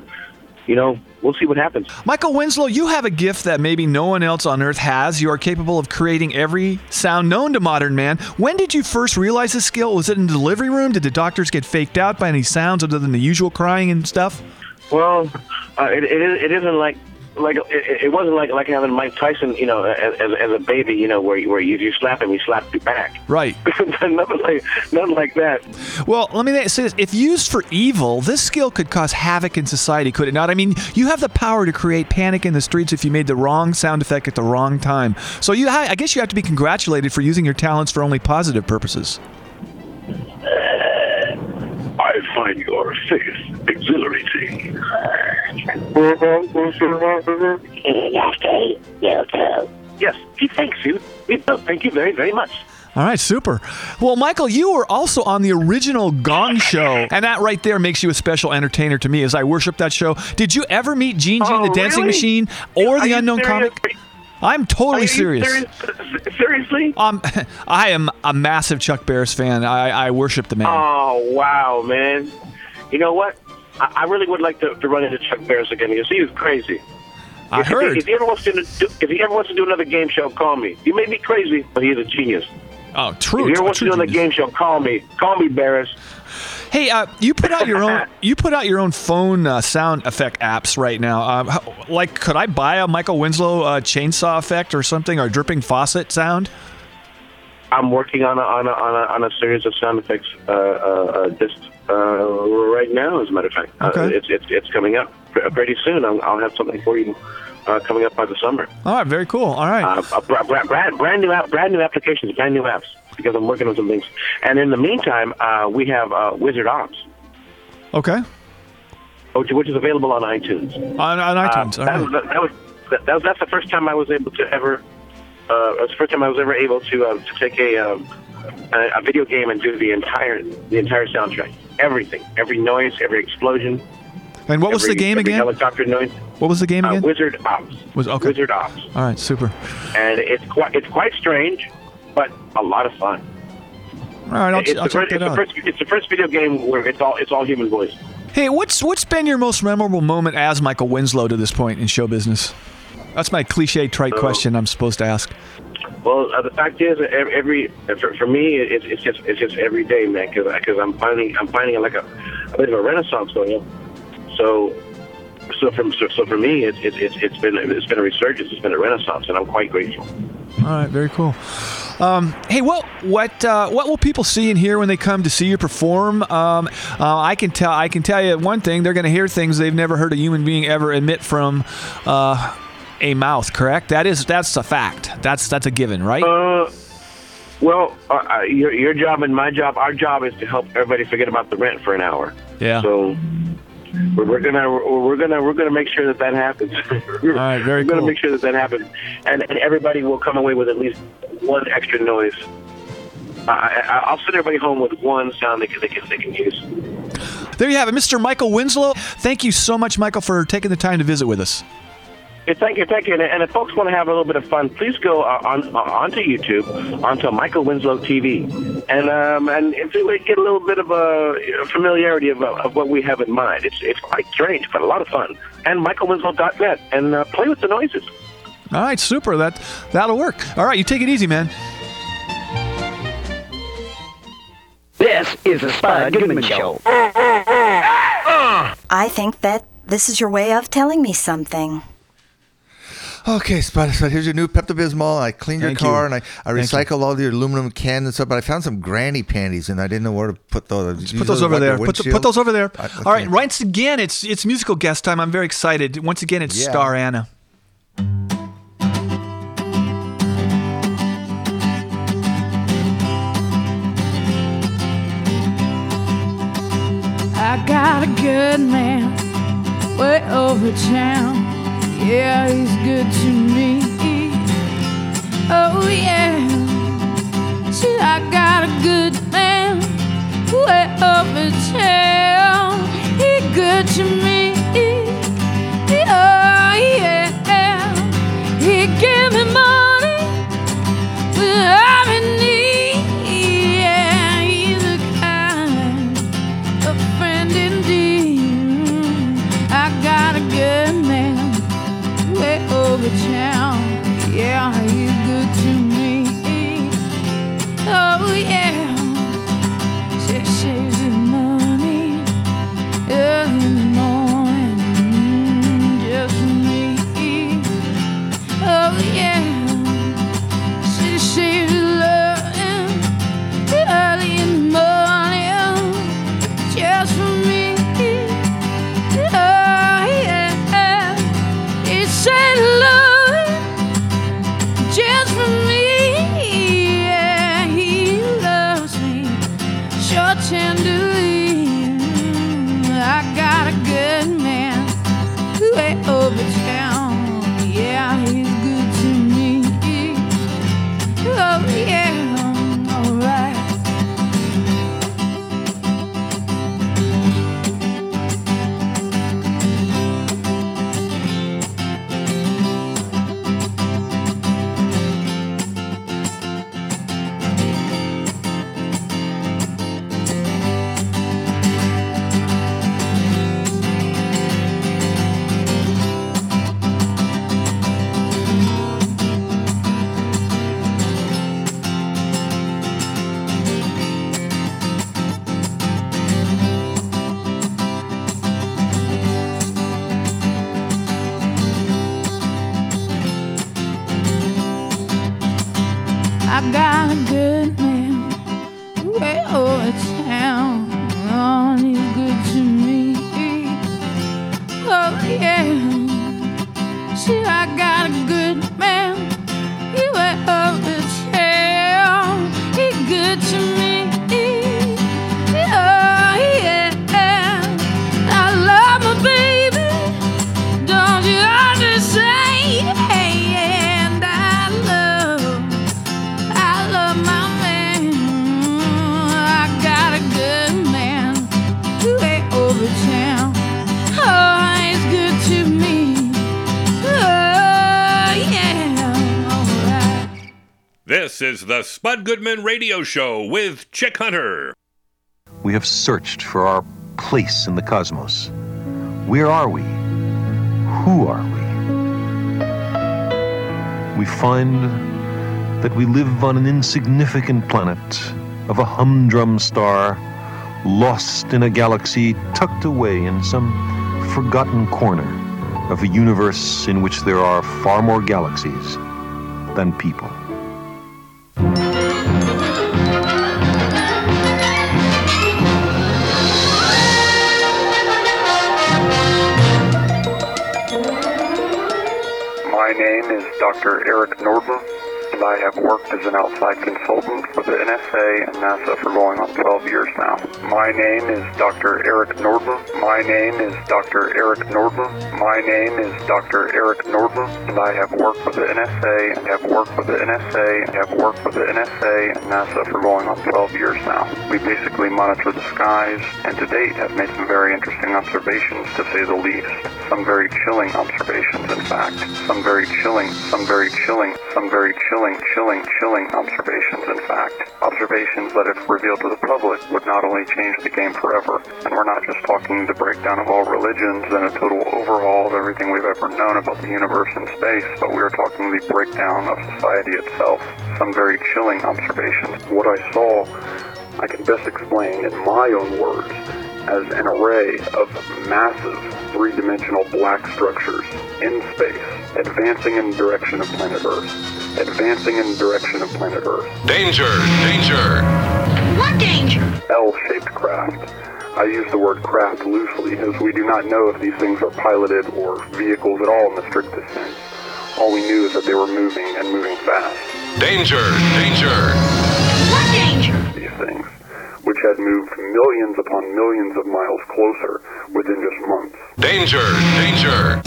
you know we'll see what happens. Michael Winslow, you have a gift that maybe no one else on earth has. You are capable of creating every sound known to modern man. When did you first realize this skill? Was it in the delivery room? Did the doctors get faked out by any sounds other than the usual crying and stuff? Well, uh, it, it it isn't like like it, it wasn't like like having Mike Tyson, you know, as, as, as a baby, you know, where you- where you, you slap him, he slaps you back. Right. nothing like nothing like that. Well, let me say this. If used for evil, this skill could cause havoc in society, could it not? I mean, you have the power to create panic in the streets if you made the wrong sound effect at the wrong time. So you, I guess you have to be congratulated for using your talents for only positive purposes. I find your faith exhilarating. Yes, he thanks you. We both thank you very, very much. All right, super. Well, Michael, you were also on the original Gong Show, and that right there makes you a special entertainer to me as I worship that show. Did you ever meet Gene Gene, Oh, the Dancing really? Machine, or Are the Unknown serious? Comic? I'm totally serious. serious? Seriously? Um, I am a massive Chuck Barris fan. I, I worship the man. Oh wow, man! You know what? I, I really would like to, to run into Chuck Barris again because he was crazy. I if, heard. If he ever wants to do, if he ever wants to do another game show, call me. He may be crazy, but he's a genius. Oh, true. If he ever wants to do another game show, call me. Call me, Barris. Hey, uh, you put out your own you put out your own phone uh, sound effect apps right now. Um, how, like, could I buy a Michael Winslow uh, chainsaw effect or something, or dripping faucet sound? I'm working on a on a on a, on a series of sound effects uh, uh, uh, just uh, right now. As a matter of fact, uh, Okay. it's, it's it's coming up pretty soon. I'll, I'll have something for you uh, coming up by the summer. All right, very cool. All right. Uh, a bra- bra- brand, brand new app, brand new applications, brand new apps because I'm working on some things. And in the meantime, uh, we have uh, Wizard Ops, Okay. which, which is available on iTunes. On, on iTunes. Uh, that, right. was, that, was, that, that was that's the first time I was able to ever. Uh, that's the first time I was ever able to uh, to take a, um, a a video game and do the entire the entire soundtrack, everything, every noise, every explosion. And what was every- the game again? Helicopter noise. What was the game Uh, again? Wizard Ops. Was okay. Wizard Ops, All right, super. and it's quite it's quite strange, but a lot of fun. All right, I'll, it's, I'll check first, that it's, the first, it's the first video game where it's all it's all human voice. Hey, what's what's been your most memorable moment as Michael Winslow to this point in show business? That's my cliche trite question I'm supposed to ask. Well, uh, the fact is, that ev- every for, for me, it, it's just it's just every day, man. Because because I'm finding I'm finding like a, a bit of a renaissance going on. So, so from so, so for me, it's it's it's it's been it's been a resurgence. It's been a renaissance, and I'm quite grateful. All right, very cool. Um, hey, what what uh, what will people see and hear when they come to see you perform? Um, uh, I can tell I can tell you one thing: they're going to hear things they've never heard a human being ever emit from uh, a mouth. Correct? That is that's a fact. That's that's a given, right? Uh, well, uh, your your job and my job, our job is to help everybody forget about the rent for an hour. Yeah. So. We're, we're gonna we're, gonna we're gonna make sure that that happens. All right, very good. We're gonna make sure that that happens, and, and everybody will come away with at least one extra noise. I, I, I'll send everybody home with one sound they can they can, they can use. There you have it, Mr. Michael Winslow. Thank you so much, Michael, for taking the time to visit with us. Yeah, thank you, thank you. And, and if folks want to have a little bit of fun, please go uh, on uh, onto YouTube, onto Michael Winslow TV, and um, and if you get a little bit of a familiarity of, uh, of what we have in mind. It's it's quite strange, but a lot of fun. And MichaelWinslow.net, and uh, play with the noises. All right, super. That that'll work. All right, you take it easy, man. This is the Spud Goodman Show. I think that this is your way of telling me something. Okay, Spud, Spud, here's your new Pepto Bismol. I cleaned your Thank car you. and I, I Thank you. recycled all the aluminum cans and stuff, but I found some granny panties and I didn't know where to put those. Put those over there. Put, the- put those over there. All right, once again, it's it's musical guest time. I'm very excited. Once again, it's Yeah. Star Anna. I got a good man way over town. Yeah, he's good to me. Oh, yeah. See, I got a good man way over town. He good to me. Spud Goodman Radio Show with Chick Hunter. We have searched for our place in the cosmos. Where are we? Who are we? We find that we live on an insignificant planet of a humdrum star, lost in a galaxy tucked away in some forgotten corner of a universe in which there are far more galaxies than people. Dr. Eric Nordman, and I have worked as an outside consultant for the NSA and NASA for going on 12 years now. My name is Dr. Eric Nordman. My name is Dr. Eric Nordman. My name is Dr. Eric Nordman, and I have worked with the NSA and have worked with the NSA and have worked with the NSA and NASA for going on 12 years now. We basically monitor the skies, and to date have made some very interesting observations, to say the least. Some very chilling observations, in fact. Some very chilling, some very chilling, some very chilling, chilling, chilling observations, in fact. Observations that, if revealed to the public, would not only change the game forever, and we're not just talking the breakdown of all religions and a total overhaul of everything we've ever known about the universe and space, but we are talking the breakdown of society itself. Some very chilling observations. What I saw, I can best explain in my own words as an array of massive three-dimensional black structures in space, advancing in the direction of planet Earth, advancing in the direction of planet Earth. Danger! Danger! What danger? L-shaped craft. I use the word craft loosely as we do not know if these things are piloted or vehicles at all in the strictest sense. All we knew is that they were moving and moving fast. Danger! Danger! What danger? These things, which had moved millions upon millions of miles closer within just months. Danger! Danger!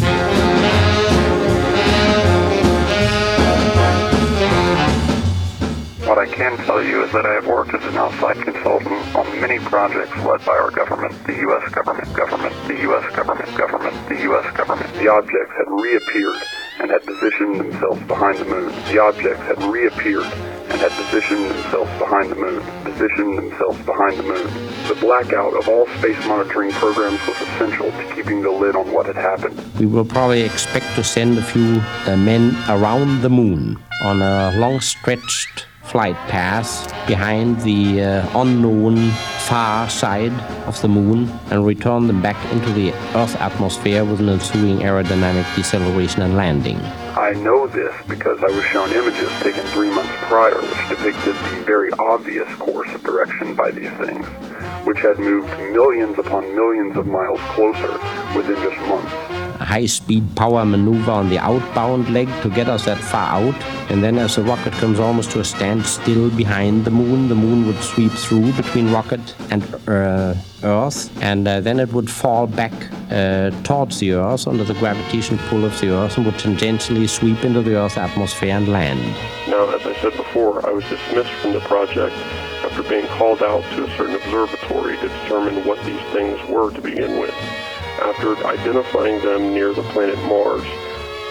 What I can tell you is that I have worked as an outside consultant on many projects led by our government, the U.S. government, government, the U.S. government, government, the U.S. government. The objects had reappeared and had positioned themselves behind the moon. The objects had reappeared and had positioned themselves behind the moon, positioned themselves behind the moon. The blackout of all space monitoring programs was essential to keeping the lid on what had happened. We will probably expect to send a few uh, men around the moon on a long stretched flight path behind the uh, unknown far side of the moon and return them back into the Earth atmosphere with an ensuing aerodynamic deceleration and landing. I know this because I was shown images taken three months prior which depicted the very obvious course of direction by these things, which had moved millions upon millions of miles closer within just months. A high speed power maneuver on the outbound leg to get us that far out, and then as the rocket comes almost to a standstill behind the moon, the moon would sweep through between rocket and uh, Earth, and uh, then it would fall back uh, towards the Earth under the gravitational pull of the Earth and would tangentially sweep into the Earth's atmosphere and land. Now, as I said before, I was dismissed from the project after being called out to a certain observatory to determine what these things were to begin with. After identifying them near the planet Mars,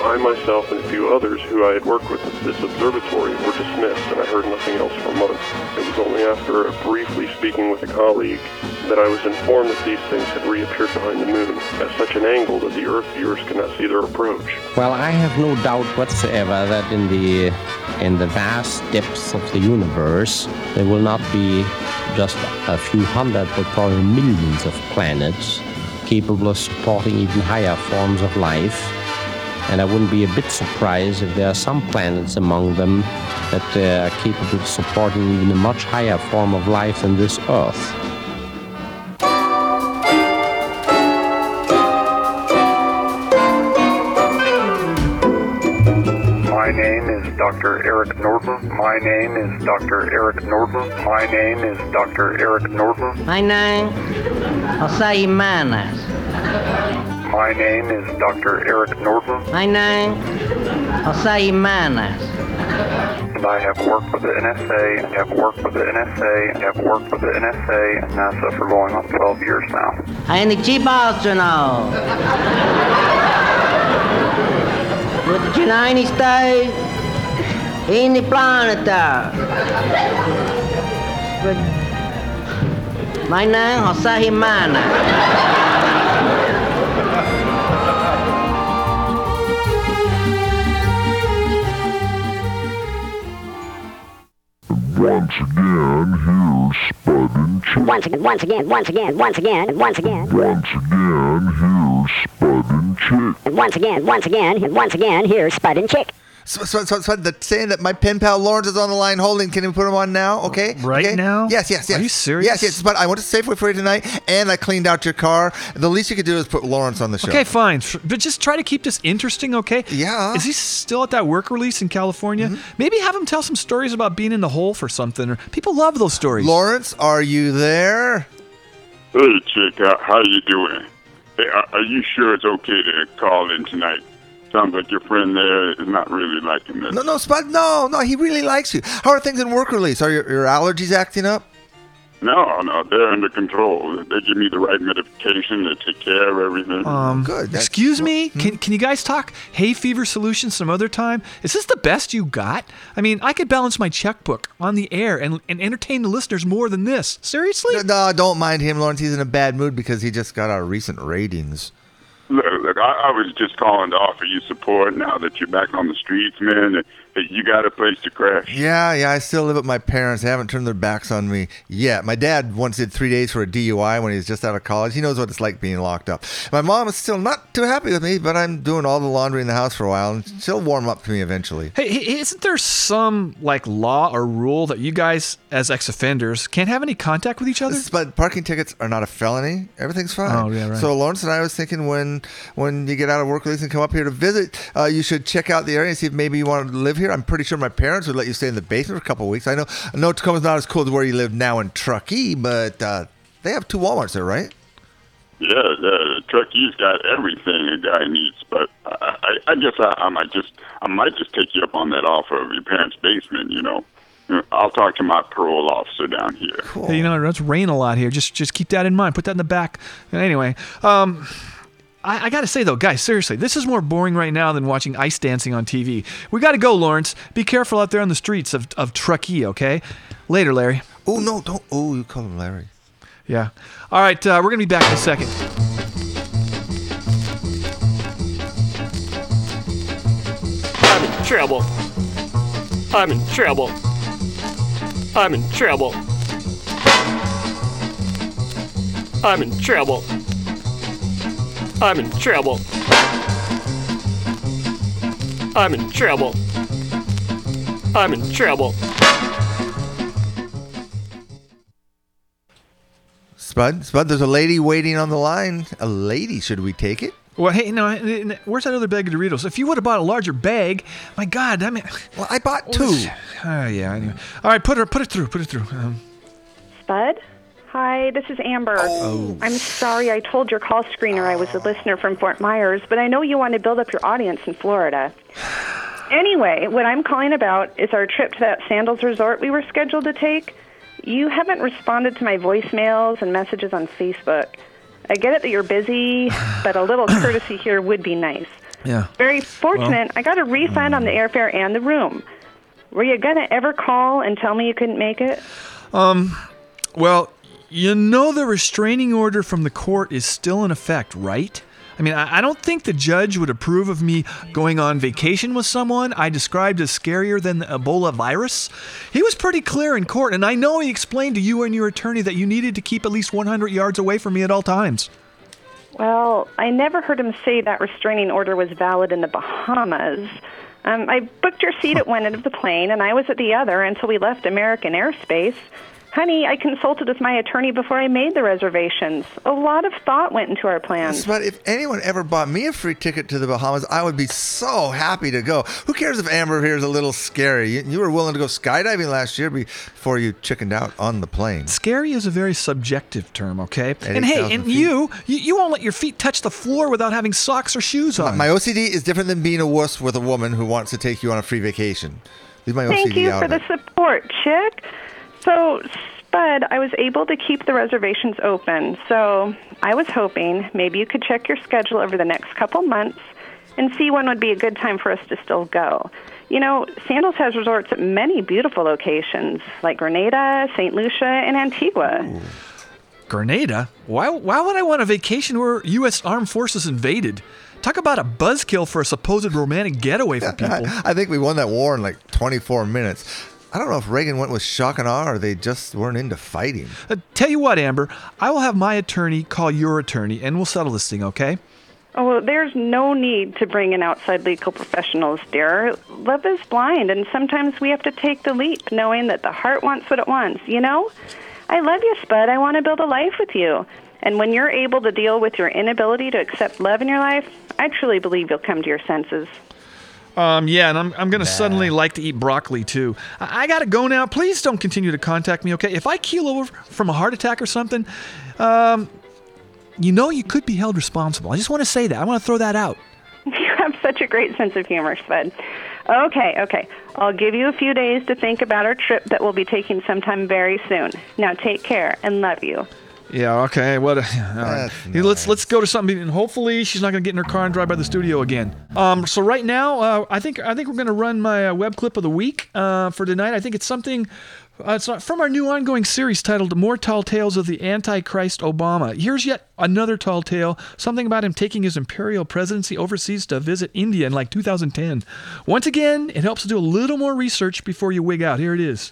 I myself and a few others who I had worked with at this observatory were dismissed, and I heard nothing else for months. It was only after briefly speaking with a colleague that I was informed that these things had reappeared behind the moon at such an angle that the Earth viewers cannot see their approach. Well, I have no doubt whatsoever that in the in the vast depths of the universe, there will not be just a few hundred, but probably millions of planets capable of supporting even higher forms of life. And I wouldn't be a bit surprised if there are some planets among them that uh, are capable of supporting even a much higher form of life than this Earth. My name is Dr. Eric Nordman. My name is Dr. Eric Nordman. My name is Dr. Eric Nordman. My name, Jose Jimenez. My name is Dr. Eric Nordman, My name, Jose Jimenez. and I have worked with the NSA and have worked with the NSA and have worked with the NSA and NASA for going on 12 years now. I am the chief astronaut. With the United States In the planet. But my name Jose Jimenez. Once again, here's Spud and Chick. Once again, once again, once again, once again, once again. Once again, here's Spud and Chick. And once again, once again, and once again, here's Spud and Chick. So, so, so, so the, saying that my pen pal Lawrence is on the line holding, can we put him on now? Okay. Right okay? now? Yes, yes, yes. Are you serious? Yes, yes. But I went to Safeway for you tonight, and I cleaned out your car. The least you could do is put Lawrence on the show. Okay, fine. But just try to keep this interesting, okay? Yeah. Is he still at that work release in California? Mm-hmm. Maybe have him tell some stories about being in the hole for something. Or people love those stories. Lawrence, are you there? Hey, chick, how, how you doing? Hey, are, are you sure it's okay to call in tonight? Sounds like your friend there is not really liking this. No, no, Spud. No, no. He really likes you. How are things in work release? Are your, your allergies acting up? No, no, they're under control. They give me the right medication to take care of everything. Um, good. Excuse me? Can, can you guys talk hay fever solution some other time? Is this the best you got? I mean, I could balance my checkbook on the air and, and entertain the listeners more than this. Seriously? No, no, don't mind him, Lawrence. He's in a bad mood because he just got our recent ratings. Look, I, I was just calling to offer you support now that you're back on the streets, man. and you got a place to crash. Yeah, yeah. I still live with my parents. They haven't turned their backs on me yet. My dad once did three days for a DUI when he was just out of college. He knows what it's like being locked up. My mom is still not too happy with me, but I'm doing all the laundry in the house for a while, and she'll warm up to me eventually. Hey, hey, isn't there some like law or rule that you guys, as ex-offenders, can't have any contact with each other? But parking tickets are not a felony. Everything's fine. Oh, yeah, right. So Lawrence and I was thinking when when you get out of work release and come up here to visit, uh, you should check out the area and see if maybe you want to live here. I'm pretty sure my parents would let you stay in the basement for a couple of weeks. I know I know Tacoma's not as cool as where you live now in Truckee, but uh, they have two WalMarts there, right? Yeah, the Truckee's got everything a guy needs, but I, I, I guess I, I might just, I might just take you up on that offer of your parents' basement. You know, I'll talk to my parole officer down here. Hey, you know, it's rain a lot here. Just just keep that in mind. Put that in the back. Anyway, um, I, I got to say though, guys, seriously, this is more boring right now than watching ice dancing on TV. We got to go, Lawrence. Be careful out there on the streets of of Truckee. Okay. Later, Larry. Oh no, don't. Oh, you call him Larry. Yeah. All right, uh, we're gonna be back in a second. I'm in trouble. I'm in trouble. I'm in trouble. I'm in trouble. I'm in trouble. I'm in trouble. I'm in trouble. Spud, Spud, there's a lady waiting on the line. A lady, should we take it? Well, hey, no, where's that other bag of Doritos? If you would have bought a larger bag, my God, I mean, well, I bought two. Oh yeah. Anyway. All right, put her, put it through, put it through. Um, Spud? Hi, this is Amber. Oh. I'm sorry I told your call screener I was a listener from Fort Myers, but I know you want to build up your audience in Florida. Anyway, what I'm calling about is our trip to that Sandals resort we were scheduled to take. You haven't responded to my voicemails and messages on Facebook. I get it that you're busy, but a little courtesy here would be nice. Yeah. Very fortunate, I got a refund on the airfare and the room. Were you going to ever call and tell me you couldn't make it? Um, well, you know the restraining order from the court is still in effect, right? I mean, I don't think the judge would approve of me going on vacation with someone I described as scarier than the Ebola virus. He was pretty clear in court, and I know he explained to you and your attorney that you needed to keep at least 100 yards away from me at all times. Well, I never heard him say that restraining order was valid in the Bahamas. Um, I booked your seat at one end of the plane, and I was at the other until we left American airspace. Honey, I consulted with my attorney before I made the reservations. A lot of thought went into our plans. But if anyone ever bought me a free ticket to the Bahamas, I would be so happy to go. Who cares if Amber here is a little scary? You, you were willing to go skydiving last year before you chickened out on the plane. Scary is a very subjective term, okay? And, And hey, and feet. you, you, you won't let your feet touch the floor without having socks or shoes on. My OCD is different than being a wuss with a woman who wants to take you on a free vacation. Leave my Thank OCD you out for of the it. support, chick. So, Spud, I was able to keep the reservations open. So, I was hoping maybe you could check your schedule over the next couple months and see when would be a good time for us to still go. You know, Sandals has resorts at many beautiful locations like Grenada, St. Lucia, and Antigua. Grenada? Why, why would I want a vacation where U.S. Armed Forces invaded? Talk about a buzzkill for a supposed romantic getaway for people. I think we won that war in like 24 minutes. I don't know if Reagan went with shock and awe or they just weren't into fighting. Uh, tell you what, Amber, I will have my attorney call your attorney and we'll settle this thing, okay? Oh, well, there's no need to bring in outside legal professionals, dear. Love is blind, and sometimes we have to take the leap, knowing that the heart wants what it wants, you know? I love you, Spud. I want to build a life with you. And when you're able to deal with your inability to accept love in your life, I truly believe you'll come to your senses. Um, yeah, and I'm, I'm going to suddenly like to eat broccoli too. I, I got to go now. Please don't continue to contact me, okay? If I keel over from a heart attack or something, um, you know you could be held responsible. I just want to say that. I want to throw that out. You have such a great sense of humor, Spud. Okay, okay. I'll give you a few days to think about our trip that we'll be taking sometime very soon. Now take care and love you. Yeah. Okay. What? A, all right. Hey, Let's let's go to something, and hopefully she's not going to get in her car and drive by the studio again. Um. So right now, uh, I think I think we're going to run my uh, web clip of the week uh, for tonight. I think it's something. Uh, it's not from our new ongoing series titled "More Tall Tales of the Antichrist Obama." Here's yet another tall tale. Something about him taking his imperial presidency overseas to visit India in like 2010. Once again, it helps to do a little more research before you wig out. Here it is.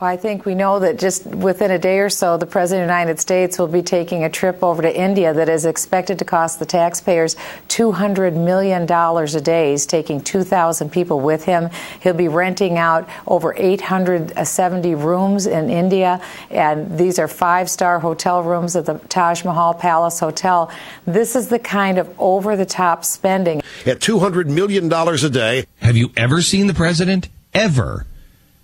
Well, I think we know that just within a day or so, the President of the United States will be taking a trip over to India that is expected to cost the taxpayers $200 million a day. He's taking 2,000 people with him. He'll be renting out over 870 rooms in India, and these are five star hotel rooms at the Taj Mahal Palace Hotel. This is the kind of over the top spending. At $200 million a day. Have you ever seen the president? Ever?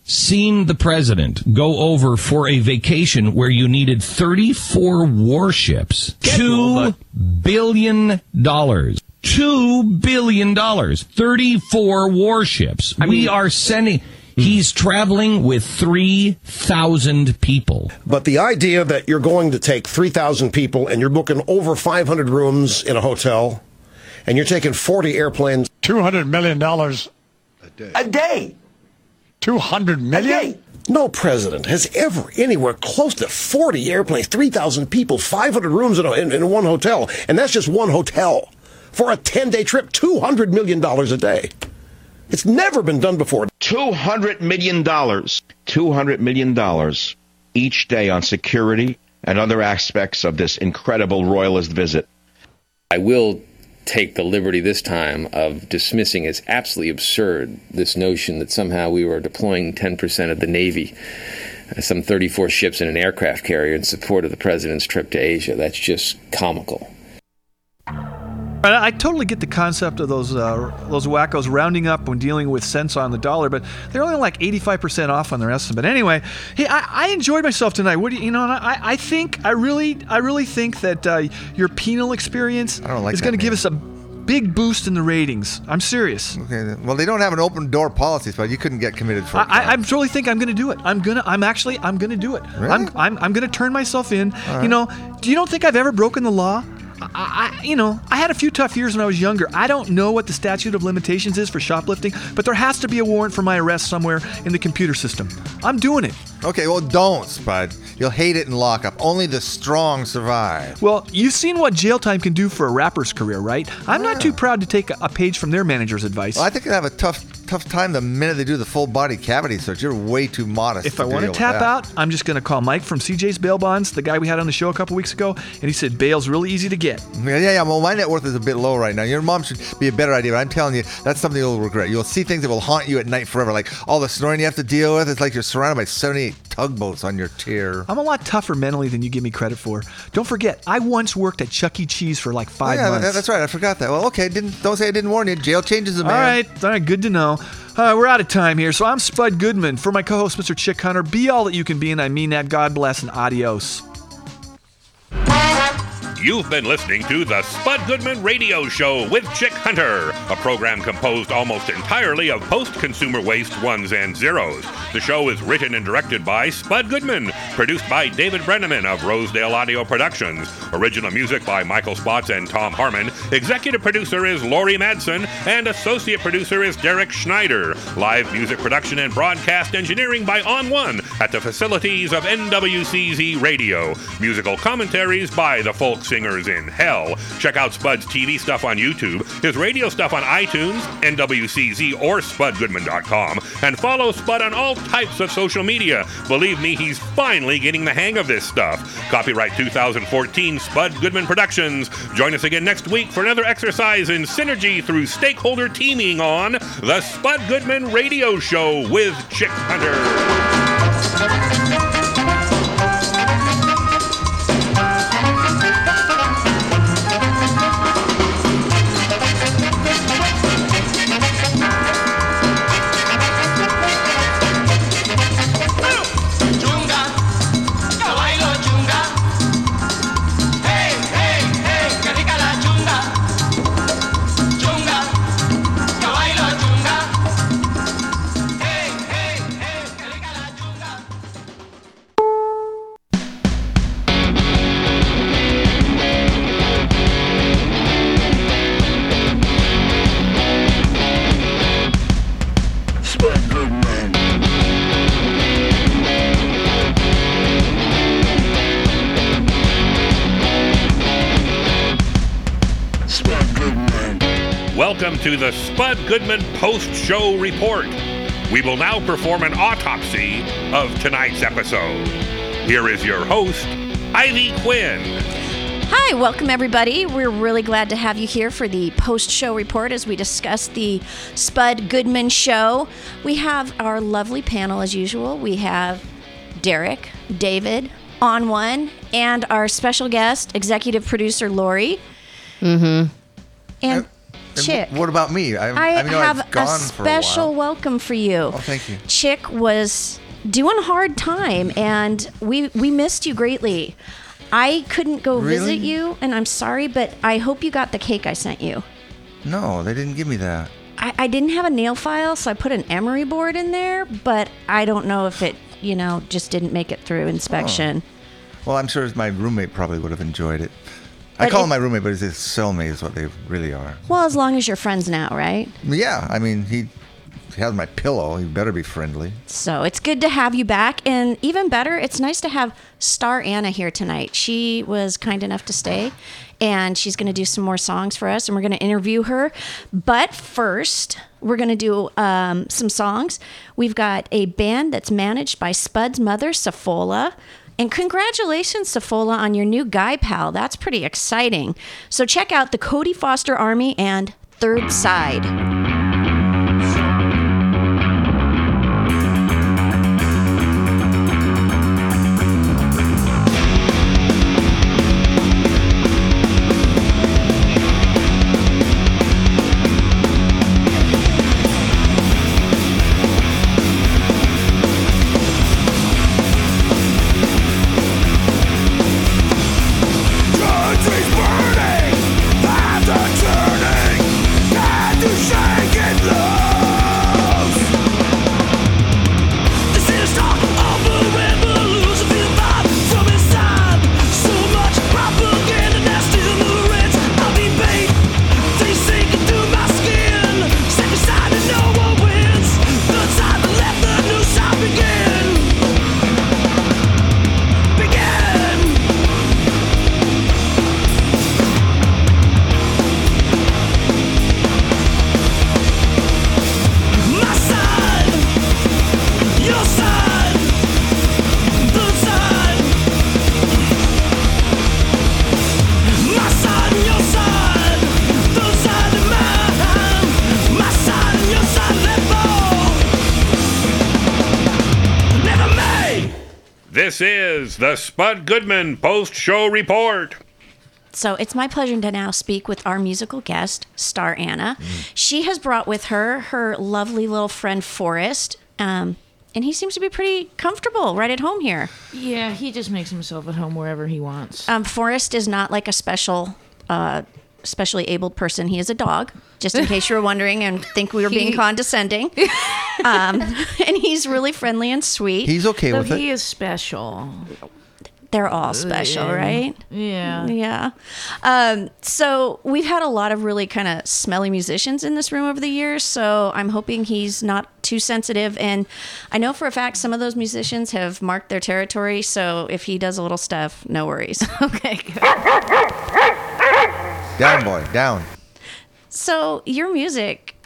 Seen the president go over for a vacation where you needed 34 warships? Two billion dollars. Two billion dollars. 34 warships. we are sending. He's traveling with 3,000 people. But the idea that you're going to take 3,000 people and you're booking over 500 rooms in a hotel and you're taking 40 airplanes. $200 million a day. a day. 200 million? No president has ever anywhere close to 40 airplanes, 3,000 people, 500 rooms in, a, in, in one hotel. And that's just one hotel. For a 10 day trip, $200 million a day. It's never been done before. $200 million. $200 million each day on security and other aspects of this incredible royalist visit. I will take the liberty this time of dismissing as absolutely absurd this notion that somehow we were deploying 10% of the Navy, uh, some 34 ships and an aircraft carrier in support of the president's trip to Asia. That's just comical. I I totally get the concept of those uh, those wackos rounding up when dealing with cents on the dollar, but they're only like 85% off on their estimate. Anyway, hey, I, I enjoyed myself tonight. What do you, you know? I, I think I really I really think that uh, your penal experience like is going to give us a big boost in the ratings. I'm serious. Okay. Well, they don't have an open door policy, but you couldn't get committed for. I, I, I totally think I'm going to do it. I'm gonna. I'm actually. I'm going to do it. Really? I'm. I'm. I'm going to turn myself in. right. You know. Do you don't think I've ever broken the law? I, I, you know, I had a few tough years when I was younger. I don't know what the statute of limitations is for shoplifting, but there has to be a warrant for my arrest somewhere in the computer system. I'm doing it. Okay, well, don't, Spud. You'll hate it in lockup. Only the strong survive. Well, you've seen what jail time can do for a rapper's career, right? I'm not too proud to take a, page from their manager's advice. Well, I think they have a tough, tough time the minute they do the full body cavity search. You're way too modest. If I want to tap out, I'm just going to call Mike from CJ's Bail Bonds, the guy we had on the show a couple weeks ago, and he said bail's really easy to get. Yeah, yeah, yeah. Well, my net worth is a bit low right now. Your mom should be a better idea, but I'm telling you, that's something you'll regret. You'll see things that will haunt you at night forever, like all the snoring you have to deal with. It's like you're surrounded by 78 tugboats on your tier. I'm a lot tougher mentally than you give me credit for. Don't forget, I once worked at Chuck E. Cheese for like five Oh, yeah, months. that- that's right. I forgot that. Well, okay. Didn't don't say I didn't warn you. Jail changes a man. All right, all right, good to know. Uh, we're out of time here, so I'm Spud Goodman. For my co-host, Mr. Chick Hunter, be all that you can be, and I mean that. God bless and adios. You've been listening to the Spud Goodman Radio Show with Chick Hunter, a program composed almost entirely of post consumer waste ones and zeros. The show is written and directed by Spud Goodman, produced by David Brenneman of Rosedale Audio Productions. Original music by Michael Spots and Tom Harmon. Executive producer is Laurie Madsen, and associate producer is Derek Schneider. Live music production and broadcast engineering by On One at the facilities of NWCZ Radio. Musical commentaries by the folk singers in Hell. Check out Spud's TV stuff on YouTube, his radio stuff on iTunes, NWCZ, or SpudGoodman.com, and follow Spud on all types of social media. Believe me, he's finally getting the hang of this stuff. Copyright 2014 Spud Goodman Productions. Join us again next week for another exercise in synergy through stakeholder teaming on the Spud Goodman Radio Show with Chick Hunter. Welcome to the Spud Goodman Post Show Report. We will now perform an autopsy of tonight's episode. Here is your host, Ivy Quinn. Hi, welcome everybody. We're really glad to have you here for the post show report as we discuss the Spud Goodman show. We have our lovely panel as usual. We have Derek, David, on one, and our special guest, executive producer Lori. Mm-hmm. And And Chick. wh- What about me? I, I, I know have a special a welcome for you. Oh, thank you. Chick was doing hard time, and we we missed you greatly. I couldn't go Really? visit you, and I'm sorry, but I hope you got the cake I sent you. No, they didn't give me that. I, I didn't have a nail file, so I put an emery board in there, but I don't know if it, you know, just didn't make it through inspection. Oh. Well, I'm sure my roommate probably would have enjoyed it. I call it- him my roommate, but he's a cellmate is what they really are. Well, as long as you're friends now, right? Yeah, I mean, he, he has my pillow. He better be friendly. So it's good to have you back. And even better, it's nice to have Star Anna here tonight. She was kind enough to stay, and she's going to do some more songs for us, and we're going to interview her. But first, we're going to do um, some songs. We've got a band that's managed by Spud's mother, Safola. And congratulations, Safola, on your new guy pal. That's pretty exciting. So check out the Cody Foster Army and Third Side. Is the Spud Goodman Post Show Report. So it's my pleasure to now speak with our musical guest, Star Anna. She has brought with her her lovely little friend Forrest, um, and he seems to be pretty comfortable right at home here. Yeah, he just makes himself at home wherever he wants. Um, Forrest is not like a special uh, especially abled person. He is a dog, just in case you were wondering and think we were being He- condescending. um, and he's really friendly and sweet. He's okay so with it. he is special. They're all special, Yeah. right? Yeah. Yeah. Um, so we've had a lot of really kind of smelly musicians in this room over the years. So I'm hoping he's not too sensitive. And I know for a fact some of those musicians have marked their territory. So if he does a little stuff, no worries. okay. Good. Down, boy, down. So your music,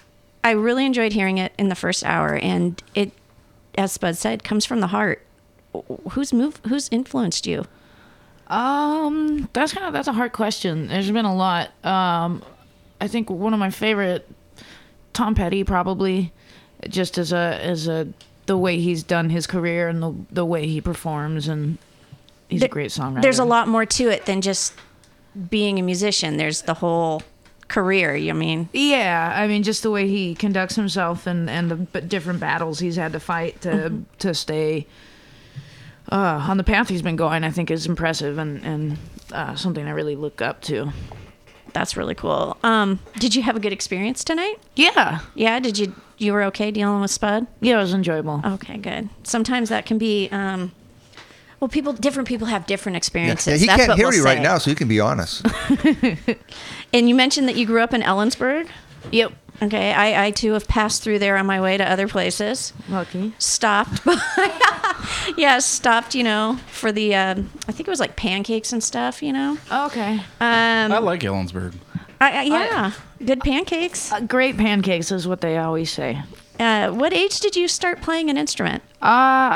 I really enjoyed hearing it in the first hour, and it, as Spud said, comes from the heart. Who's moved? Who's influenced you? Um, that's kind of that's a hard question. There's been a lot. Um, I think one of my favorite, Tom Petty, probably, just as a as a the way he's done his career and the the way he performs, and he's a great songwriter. There's a lot more to it than just being a musician. There's the whole career. You mean? Yeah, I mean, just the way he conducts himself and and the b- different battles he's had to fight to Mm-hmm. to stay uh, on the path he's been going, I think is impressive and and uh, something I really look up to. That's really cool. Um, did you have a good experience tonight? Yeah. Yeah. Did you you were okay dealing with Spud? Yeah, it was enjoyable. Okay, good. Sometimes that can be. Um, well, people, different people have different Yeah, experiences. he That's can't what hear we'll you right now, so you can be honest. And you mentioned that you grew up in Ellensburg. Yep. Okay, I, I too have passed through there on my way to other places. Lucky. Stopped by, yeah, stopped. You know, for the um, I think it was like pancakes and stuff. You know. Okay. Um, I like Ellensburg. I, I- yeah, good pancakes. Uh, great pancakes is what they always say. Uh, what age did you start playing an instrument? Uh,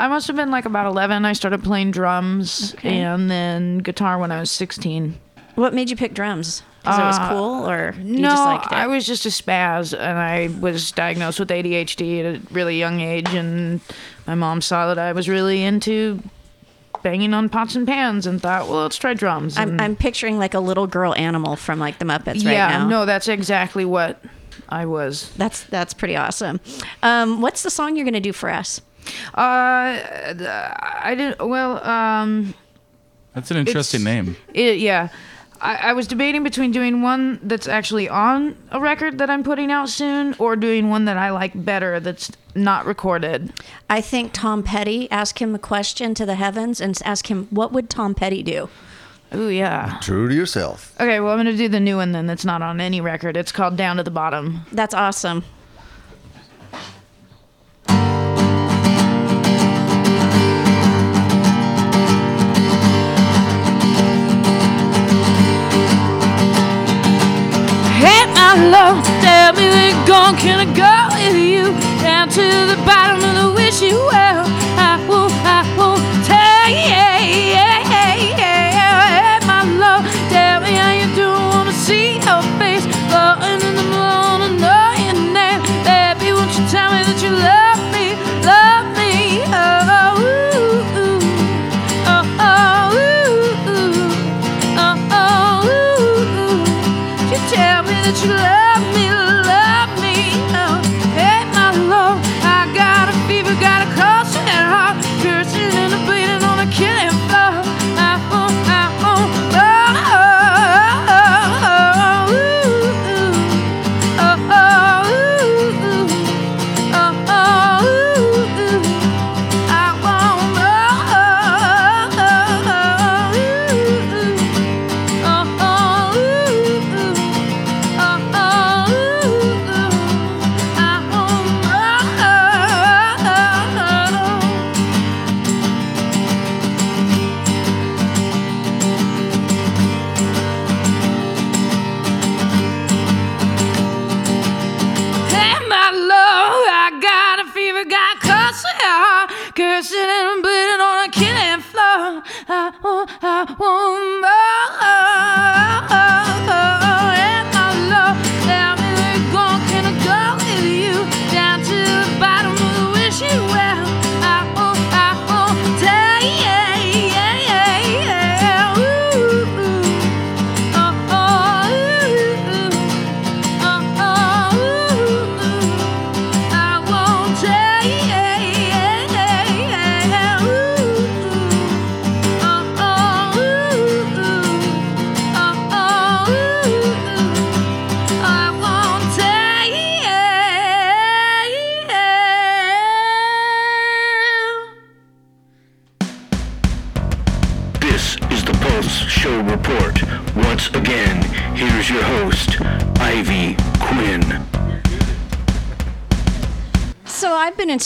I must have been like about 11. I started playing drums Okay. and then guitar when I was 16. What made you pick drums? Because it was Uh, cool, or you no, just liked it? I was just a spaz, and I was diagnosed with ADHD at a really young age, and my mom saw that I was really into banging on pots and pans, and thought, well, let's try drums. I'm, I'm picturing like a little girl animal from like the Muppets right now. yeah, no, that's exactly what I was. That's that's pretty awesome. Um, what's the song you're gonna do for us? Uh, I didn't. Well, um, That's an interesting name. It, yeah. I, I was debating between doing one that's actually on a record that I'm putting out soon or doing one that I like better that's not recorded. I think Tom Petty. Ask him a question to the heavens and ask him what would Tom Petty do. Ooh, yeah. True to yourself. Okay, well, I'm going to do the new one then that's not on any record. It's called Down to the Bottom. That's awesome. Hey, my love, tell me where you're going. Can I go with you down to the bottom of the wishing well? I won't, I won't tell you. Hey,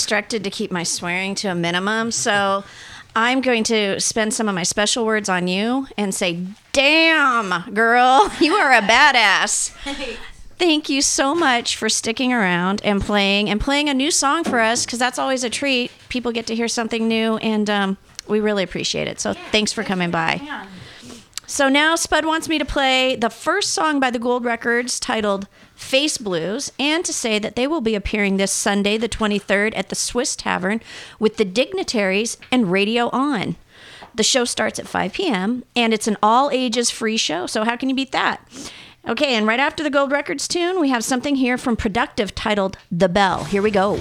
instructed to keep my swearing to a minimum. So I'm going to spend some of my special words on you and say, "Damn, girl, you are a badass." Thank you so much for sticking around and playing and playing a new song for us because that's always a treat. People get to hear something new, and um, we really appreciate it. So thanks for coming by. So now Spud wants me to play the first song by the Gold Records titled Face Blues and to say that they will be appearing this Sunday, the 23rd, at the Swiss Tavern with the Dignitaries and Radio On. The show starts at 5 p.m. and it's an all ages free show. So, how can you beat that? Okay, and right after the Gold Records tune, we have something here from Productive titled The Bell. Here we go.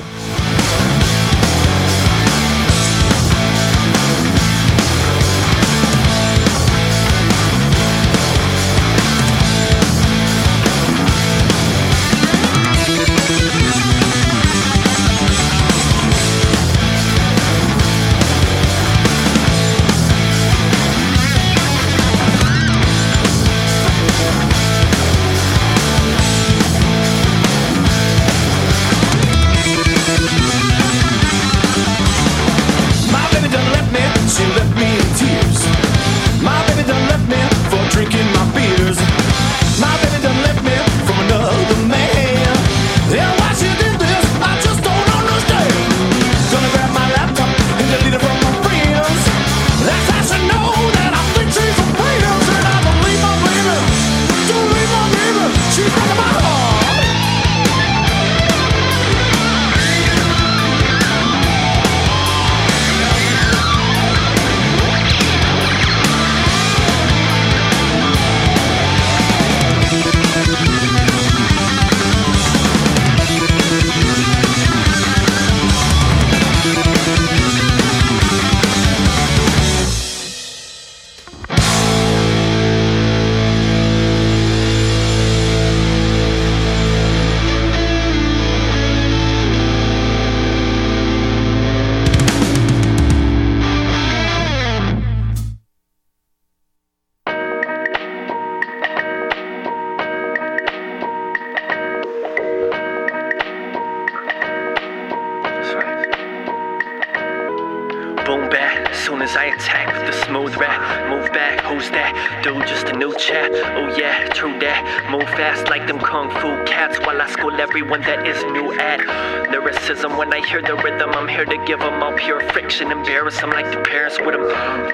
I'm here to give them all pure friction. Embarrass them like the parents with them.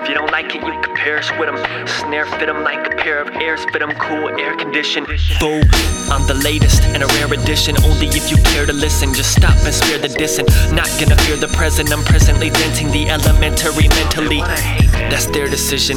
If you don't like it, you can perish with them. Snare fit them like a pair of ears, fit them cool, air conditioned. Boo, I'm the latest and a rare edition. Only if you care to listen. Just stop and spare the dissing. Not gonna fear the present. I'm presently denting the elementary mentally. That's their decision.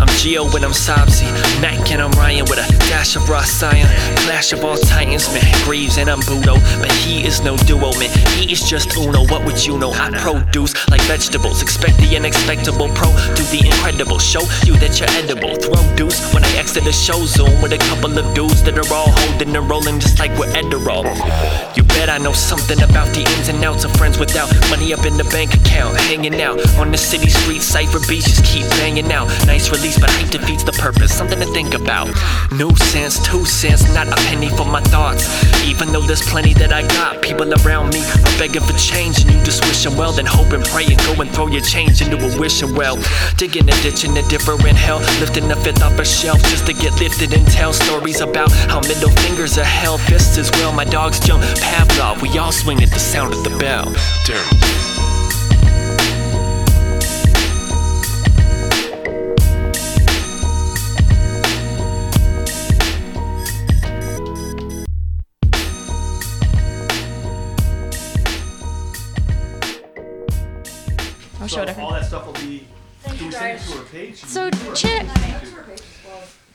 I'm Geo when I'm Sabzi. Mac and I'm Ryan with a dash of raw Sion. Clash of all titans, man. Greaves and I'm Budo. But he is no duo, man. He is just Uno. What would you know? I produce like vegetables. Expect the unexpectable. Pro do the incredible. Show you that you're edible. Throw deuce when I exit the show zone with a couple of dudes that are all holding and rolling just like we're Enderall. You bet I know something about the ins and outs of friends without money up in the bank account. Hanging out on the city streets, cipher beats just keep banging out. Nice release, but hype defeats the purpose. Something to think about. No sense, two cents, not a penny for my thoughts. Even though there's plenty that I got, people around me are begging for change, and you just wish them well, then hope and pray and go and throw your change into a wishing well. Digging a ditch in a different hell, lifting a fifth off a shelf just to get lifted and tell stories about how middle fingers are held, fists as well. My dogs jump Pavlov, we all swing at the sound of the bell. Damn. I'll show it all that stuff will be. Can we send it to her page? So, Chick,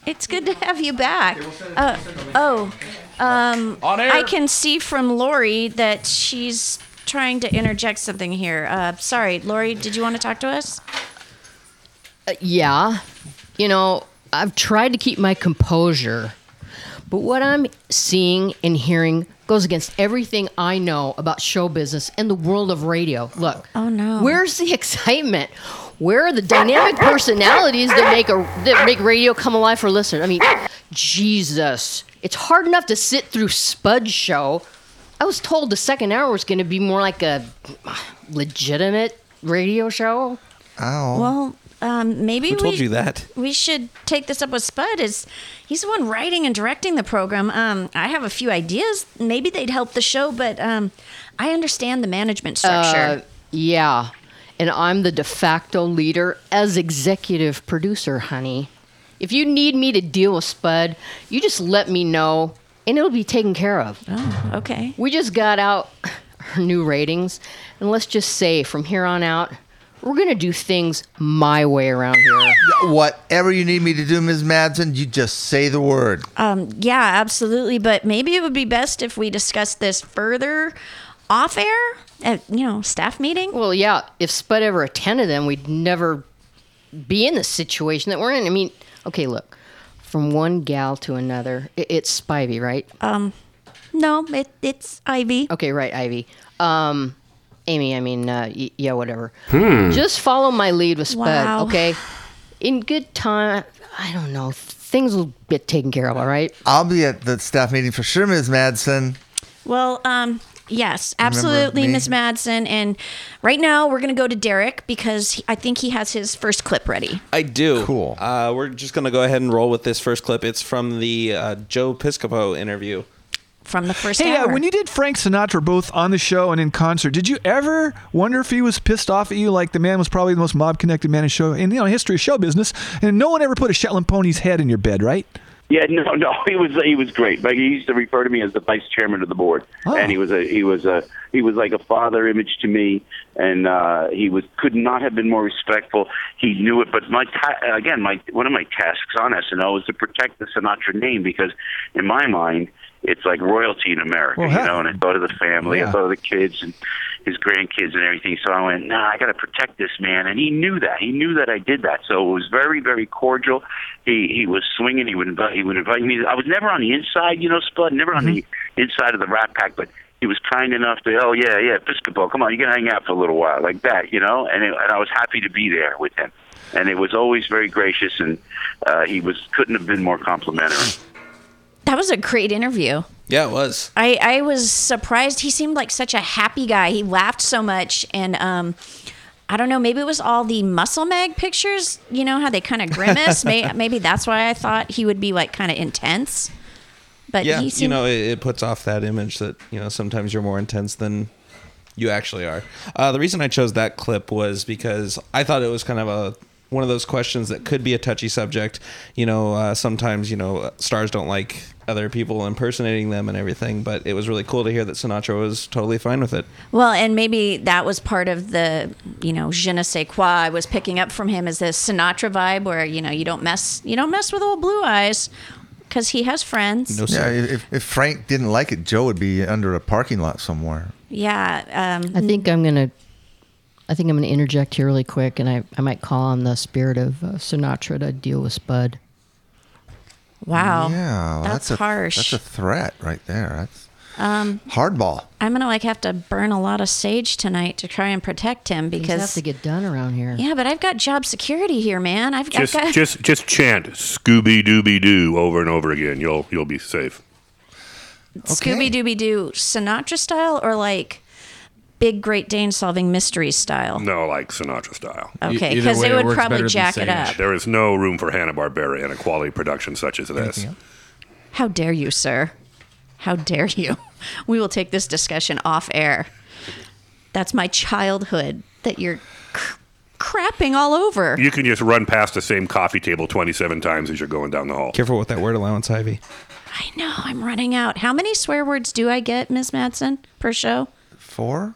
it's good to have you back. Uh, oh, um, On air. I can see from Lori that she's trying to interject something here. Uh, sorry, Lori, did you want to talk to us? Uh, yeah. You know, I've tried to keep my composure, but what I'm seeing and hearing goes against everything I know about show business and the world of radio. Look. Oh, no. Where's the excitement? Where are the dynamic personalities that make a that make radio come alive for listeners? I mean, Jesus, it's hard enough to sit through Spud's show. I was told the second hour was going to be more like a legitimate radio show. Oh. Well, um, maybe Who told we, you that? we should take this up with Spud. Is he's the one writing and directing the program? Um, I have a few ideas. Maybe they'd help the show, but um, I understand the management structure. Uh, yeah, and I'm the de facto leader as executive producer, honey. If you need me to deal with Spud, you just let me know, and it'll be taken care of. Oh, okay. We just got out our new ratings, and let's just say from here on out, we're gonna do things my way around here. Whatever you need me to do, Ms. Madsen, you just say the word. Um, yeah, absolutely. But maybe it would be best if we discuss this further off air at you know staff meeting. Well, yeah, if Spud ever attended them, we'd never be in the situation that we're in. I mean, okay, look, from one gal to another, i- it's Spivey, right? Um, no, it, it's Ivy. Okay, right, Ivy. Um, Amy, I mean, uh, y- yeah, whatever. Hmm. Just follow my lead with Spud, Wow. okay? In good time, I don't know, things will get taken care of, all right? I'll be at the staff meeting for sure, Ms. Madsen. Well, um, yes, absolutely, me? Miss Madsen. And right now we're gonna go to Derek because he, I think he has his first clip ready. I do. Cool. Uh, we're just going to go ahead and roll with this first clip. It's from the uh, Joe Piscopo interview. From the first Hey, uh, when you did Frank Sinatra both on the show and in concert, did you ever wonder if he was pissed off at you? Like the man was probably the most mob-connected man in show in you know history of show business, and no one ever put a Shetland pony's head in your bed, right? Yeah, no, no, he was he was great. Like he used to refer to me as the vice chairman of the board, and he was a he was a he was like a father image to me, and uh, he was could not have been more respectful. He knew it, but my ta- again, my one of my tasks on SNL was to protect the Sinatra name because, in my mind, it's like royalty in America, Well, you know. And I thought of the family, Yeah. I thought of the kids, and his grandkids and everything. So I went, nah, I got to protect this man, and he knew that. He knew that I did that. So it was very, very cordial. He he was swinging. He would invite. He would invite me. I was never on the inside, you know, Spud. Never on the inside of the Rat Pack, but. He was kind enough to, oh yeah, yeah, Episcopal, come on, you can hang out for a little while, like that, you know. And it, and I was happy to be there with him, and it was always very gracious, and uh, he was couldn't have been more complimentary. That was a great interview. Yeah, it was. I, I was surprised. He seemed like such a happy guy. He laughed so much, and um, I don't know. Maybe it was all the muscle mag pictures. You know how they kind of grimace. May, maybe that's why I thought he would be like kind of intense. But yeah, he you know, it, it puts off that image that you know sometimes you're more intense than you actually are. Uh, the reason I chose that clip was because I thought it was kind of a one of those questions that could be a touchy subject. You know, uh, sometimes you know stars don't like other people impersonating them and everything, but it was really cool to hear that Sinatra was totally fine with it. well, and maybe that was part of the you know je ne sais quoi I was picking up from him is this Sinatra vibe where you know you don't mess you don't mess with old Blue Eyes because he has friends. yeah, if, if Frank didn't like it, Joe would be under a parking lot somewhere. Yeah. Um, I think I'm gonna. I think I'm gonna interject here really quick, and I, I might call on the spirit of uh, Sinatra to deal with Spud. Wow. Yeah, well, That's a, harsh. That's a threat right there. That's Um, hardball. I'm gonna like have to burn a lot of sage tonight to try and protect him Things because have to get done around here. yeah, but I've got job security here, man. I've, Just, I've got just, just chant "Scooby Dooby Doo" over and over again. You'll, you'll be safe. Scooby Dooby Doo Sinatra style or like Big Great Dane solving mysteries style. No, like Sinatra style. Okay, because they would probably jack it up. There is no room for Hanna Barbera in a quality production such as this. How dare you, sir? How dare you? We will take this discussion off air. That's my childhood that you're cr- crapping all over. You can just run past the same coffee table 27 times as you're going down the hall. Careful with that word allowance, Ivy. I know, I'm running out. How many swear words do I get, Miss Madsen, per show? Four?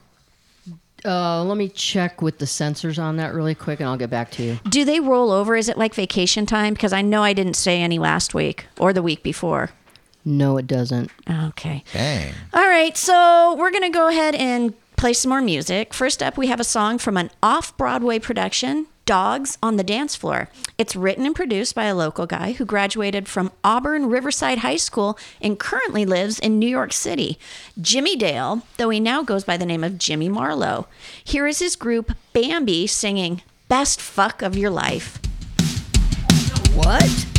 Uh, let me check with the censors on that really quick, and I'll get back to you. Do they roll over? Is it like vacation time? Because I know I didn't say any last week or the week before. No, it doesn't. Okay. Dang. All right, so we're going to go ahead and play some more music. First up, we have a song from an off Broadway production, Dogs on the Dance Floor. It's written and produced by a local guy who graduated from Auburn Riverside High School and currently lives in New York City. Jimmy Dale, though he now goes by the name of Jimmy Marlowe. Here is his group Bambi singing Best Fuck of Your Life. What?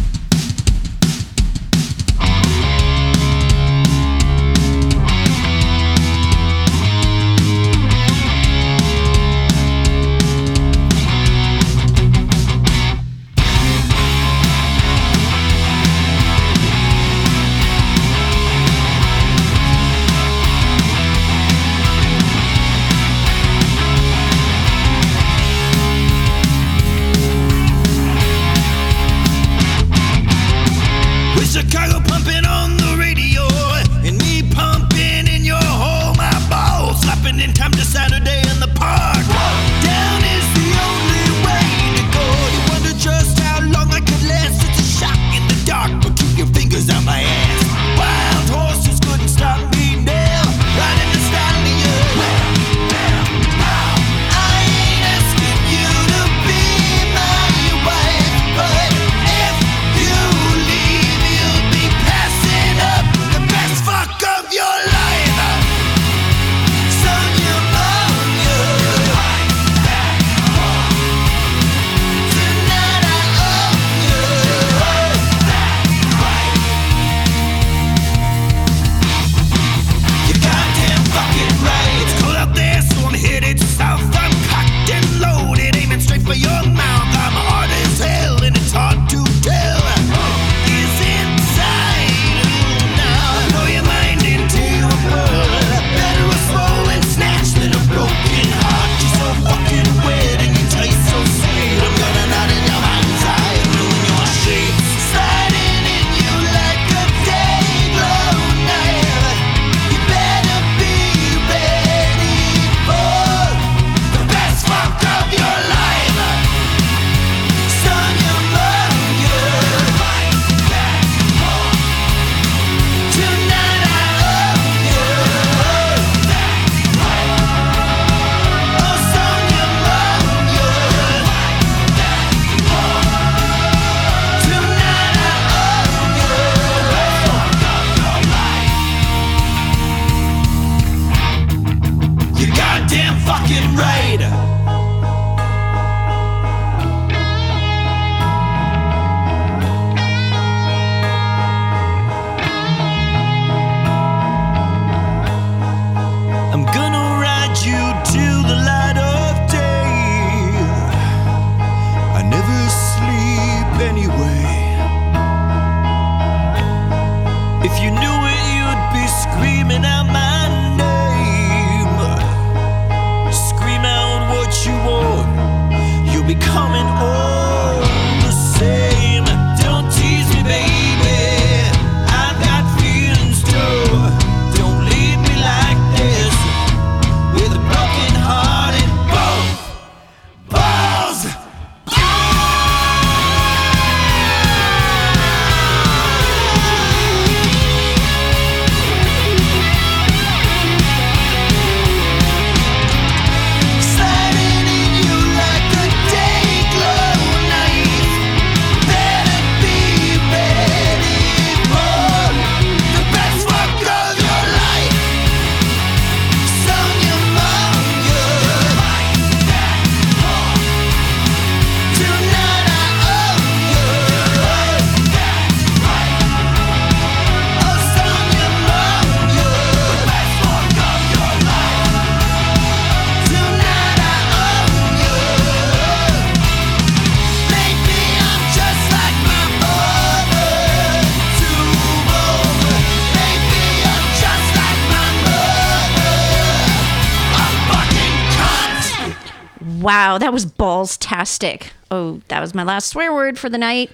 That was balls tastic. Oh, that was my last swear word for the night.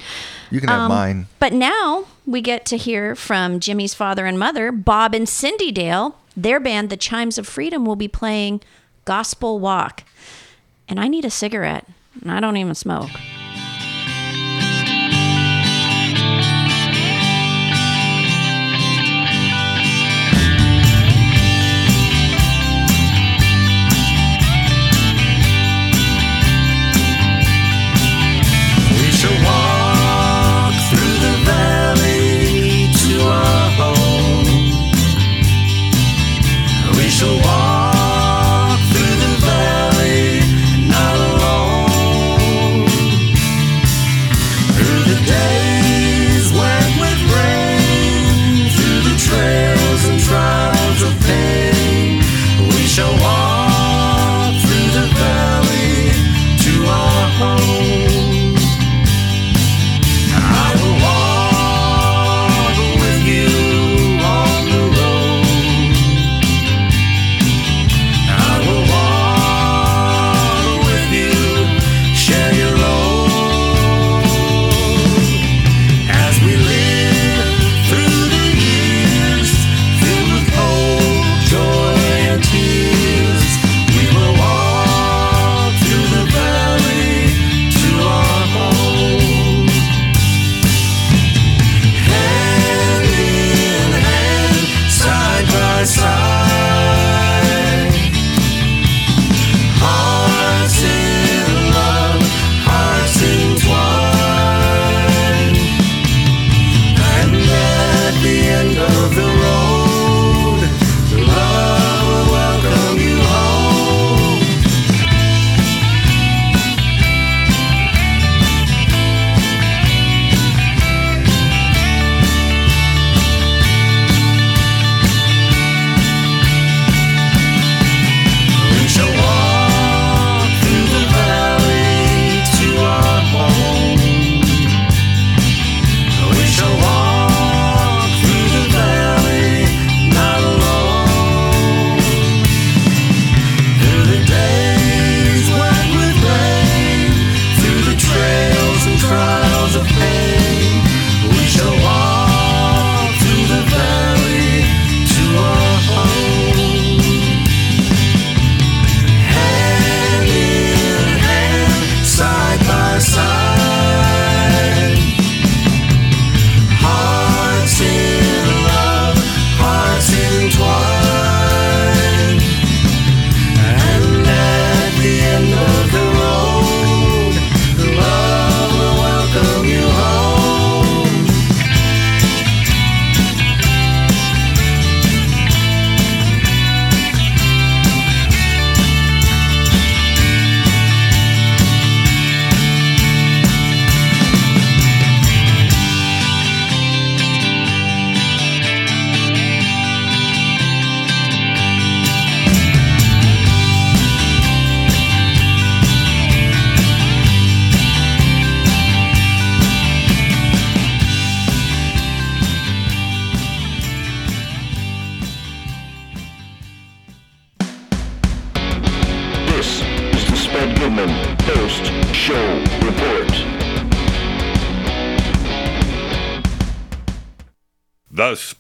You can have um, mine. But now we get to hear from Jimmy's father and mother, Bob and Cindy Dale. Their band, The Chimes of Freedom, will be playing Gospel Walk. And I need a cigarette, and I don't even smoke.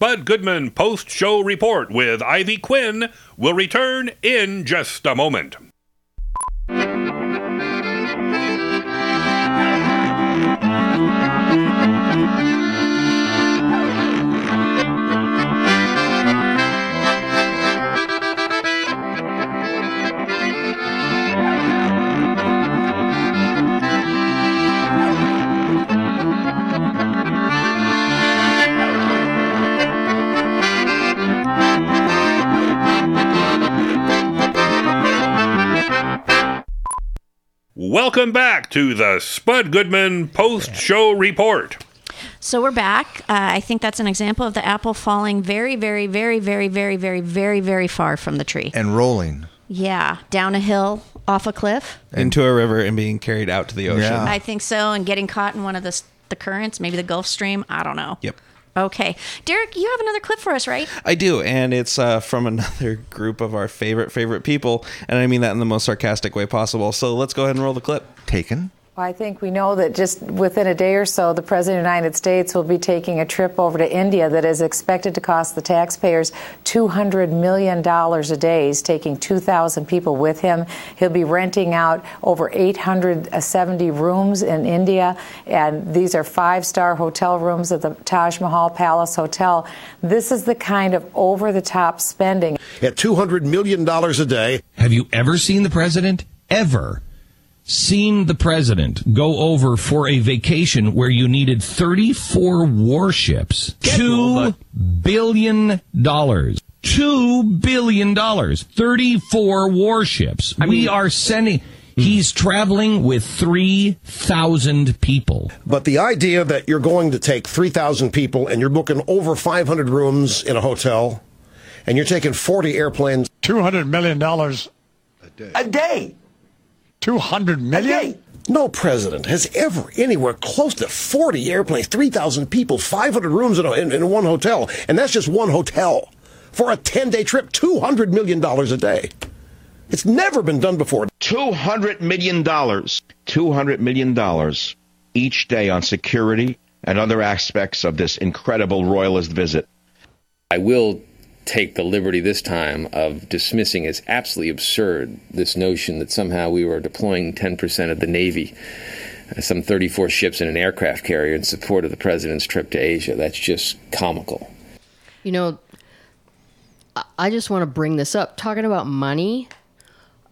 Spud Goodman post show report with Ivy Quinn will return in just a moment. Welcome back to the Spud Goodman post show report. So we're back. Uh, I think that's an example of the apple falling very, very, very, very, very, very, very, very far from the tree. And rolling. Yeah, down a hill, off a cliff. into a river and being carried out to the ocean. I think so, and getting caught in one of the the currents, maybe the Gulf Stream. I don't know. Yep. Okay, Derek, you have another clip for us, right? I do, and it's uh, from another group of our favorite favorite people, and I mean that in the most sarcastic way possible. So let's go ahead and roll the clip. Taken. Well, I think we know that just within a day or so, the President of the United States will be taking a trip over to India that is expected to cost the taxpayers $200 million a day. He's taking 2,000 people with him. He'll be renting out over 870 rooms in India, and these are five star hotel rooms at the Taj Mahal Palace Hotel. This is the kind of over the top spending. At $200 million a day. Have you ever seen the president? Ever seen the president go over for a vacation where you needed 34 warships? Two billion dollars. Two billion dollars. 34 warships. we are sending. He's traveling with 3,000 people. But the idea that you're going to take 3,000 people and you're booking over 500 rooms in a hotel and you're taking 40 airplanes. $200 million a day. A day. 200 million? No president has ever anywhere close to 40 airplanes, 3,000 people, 500 rooms in, a, in, in one hotel. And that's just one hotel. For a 10 day trip, $200 million a day. It's never been done before. $200 million. $200 million each day on security and other aspects of this incredible royalist visit. I will take the liberty this time of dismissing as absolutely absurd this notion that somehow we were deploying 10% of the Navy, uh, some 34 ships and an aircraft carrier, in support of the president's trip to Asia. That's just comical. You know, I- I just want to bring this up. Talking about money,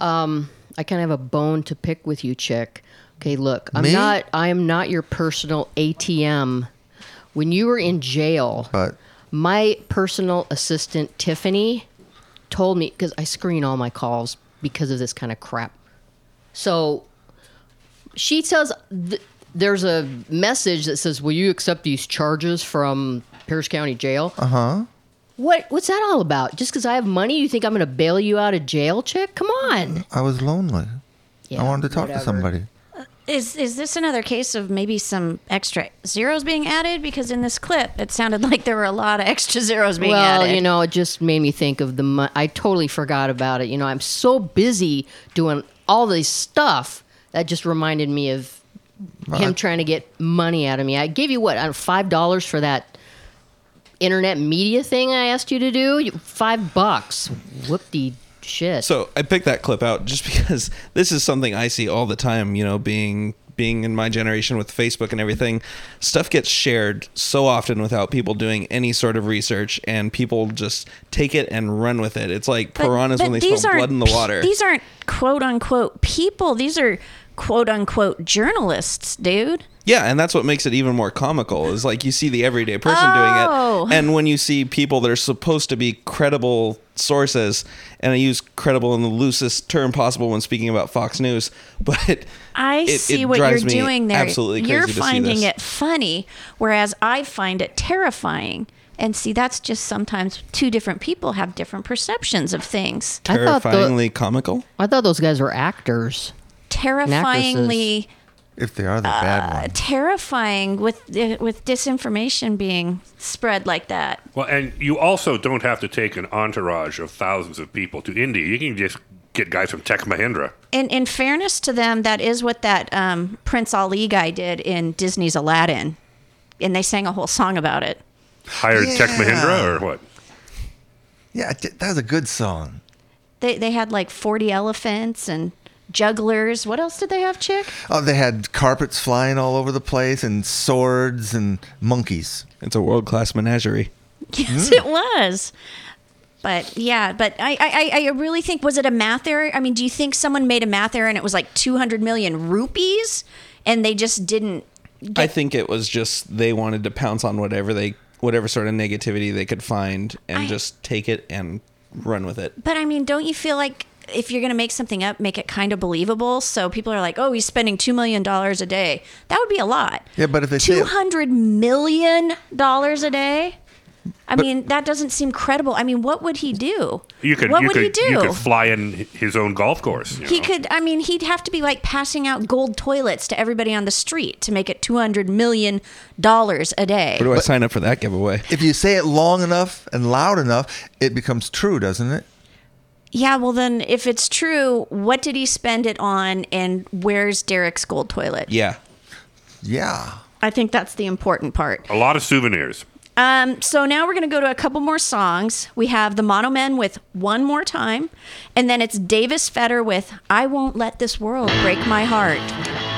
um, I kind of have a bone to pick with you, chick. Okay, look, I'm Me? not. I am not your personal ATM. When you were in jail, But my personal assistant Tiffany told me because I screen all my calls because of this kind of crap. So she says th- there's a message that says, "Will you accept these charges from Pierce County Jail?" uh huh. What what's that all about? Just because I have money, you think I'm going to bail you out of jail, chick? Come on. I was lonely. Yeah, I wanted to talk to somebody. Is is this another case of maybe some extra zeros being added? Because in this clip, it sounded like there were a lot of extra zeros being well, added. Well, you know, it just made me think of the. Mo- I totally forgot about it. You know, I'm so busy doing all this stuff that just reminded me of him trying to get money out of me. I gave you what I five dollars for that internet media thing I asked you to do. You- Five bucks. Whoop-de shit. So I picked that clip out just because this is something I see all the time. You know, being being in my generation with Facebook and everything, stuff gets shared so often without people doing any sort of research, and people just take it and run with it. It's like piranhas when they smell blood in the water. These aren't quote unquote people. These are quote unquote journalists, dude. Yeah, and that's what makes it even more comical. Is like you see the everyday person Oh. doing it, oh. and when you see people that are supposed to be credible sources, and I use credible in the loosest term possible when speaking about Fox News, but I it- see it what you're doing there. Absolutely crazy you're to see finding this. it funny, whereas I find it terrifying. And see, that's just sometimes two different people have different perceptions of things. I thought the- terrifyingly comical. I thought those guys were actors. Terrifyingly, If they are the bad uh, ones. terrifying with with disinformation being spread like that. Well, and you also don't have to take an entourage of thousands of people to India. You can just get guys from Tech Mahindra. In in fairness to them, that is what that um, Prince Ali guy did in Disney's Aladdin, and they sang a whole song about it. Hired Tech Mahindra or what? Yeah, that was a good song. They they had like 40 elephants and jugglers. What else did they have, chick? Oh, they had carpets flying all over the place and swords and monkeys. It's a world class menagerie. Yes, hmm. it was. But yeah, but I, I I really think was it a math error? I mean, do you think someone made a math error and it was like 200 million rupees and they just didn't Get- I think it was just they wanted to pounce on whatever they whatever sort of negativity they could find and I- just take it and run with it. But I mean, don't you feel like if you're going to make something up, make it kind of believable? So people are like, "Oh, he's spending 2 million dollars a day." That would be a lot. Yeah, but if they 200 million dollars a day? I mean, that doesn't seem credible. I mean, what would he do? You could what you would could he do? you could fly in his own golf course. He know. could, I mean, he'd have to be like passing out gold toilets to everybody on the street to make it $200 million a day. Where do I sign up for that giveaway? If you say it long enough and loud enough, it becomes true, doesn't it? Yeah, well, then if it's true, what did he spend it on and where's Derek's gold toilet? Yeah. Yeah. I think that's the important part. A lot of souvenirs. Um, so now we're going to go to a couple more songs. We have the Mono Men with One More Time, and then it's Davis Fetter with I Won't Let This World Break My Heart.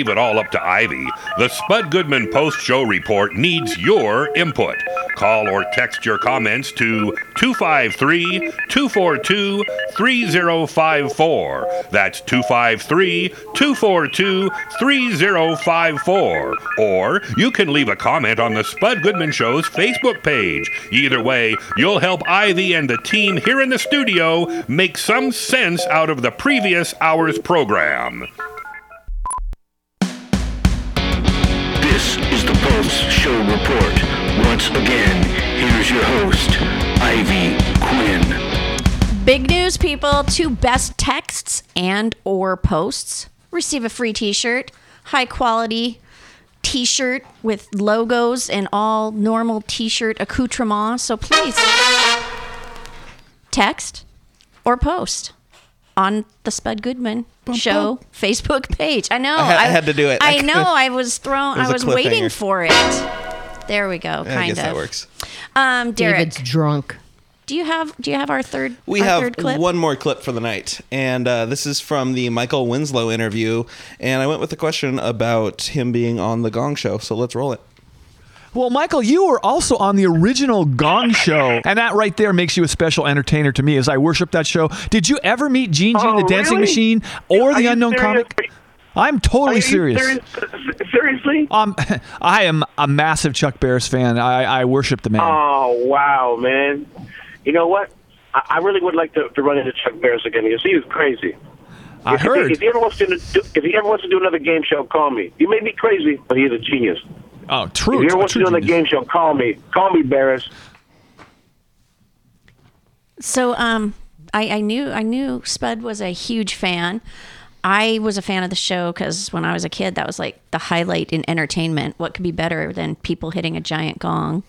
Leave it all up to Ivy. The Spud Goodman post show report needs your input. Call or text your comments to 253 242 3054. That's 253 242 3054. Or you can leave a comment on the Spud Goodman Show's Facebook page. Either way, you'll help Ivy and the team here in the studio make some sense out of the previous hour's program. Pulse Report. Once again, here's your host, Ivy Quinn. Big news, people. Two best texts and or posts receive a free t-shirt. High quality t-shirt with logos and all normal t-shirt accoutrements. So please text or post on the Spud Goodman Show Facebook page. I know. I had- I had to do it. I I know. I was thrown. I was I a was waiting for it. There we go. Yeah, kind I guess of. that works. Um, Derek, David's drunk. do you have do you have our third? We our have third clip? one more clip for the night, and uh, this is from the Michael Winslow interview. And I went with a question about him being on the Gong Show. So let's roll it. Well, Michael, you were also on the original Gong Show, and that right there makes you a special entertainer to me as I worship that show. Did you ever meet Gene Gene, the Oh, Dancing really? Machine, or Are the you Unknown serious? Comic? I'm totally Are you serious. serious? Seriously? Um, I am a massive Chuck Barris fan. I, I worship the man. Oh wow, man! You know what? I, I really would like to, to run into Chuck Barris again because he was crazy. I if, heard. If, he ever wants to do, if he ever wants to do another game show, call me. He may be crazy, but he's a genius. Oh, true. If he ever a wants to true do another game show, call me. Call me, Barris. So um, I, I knew I knew Spud was a huge fan. I was a fan of the show because when I was a kid, that was like the highlight in entertainment. What could be better than people hitting a giant gong?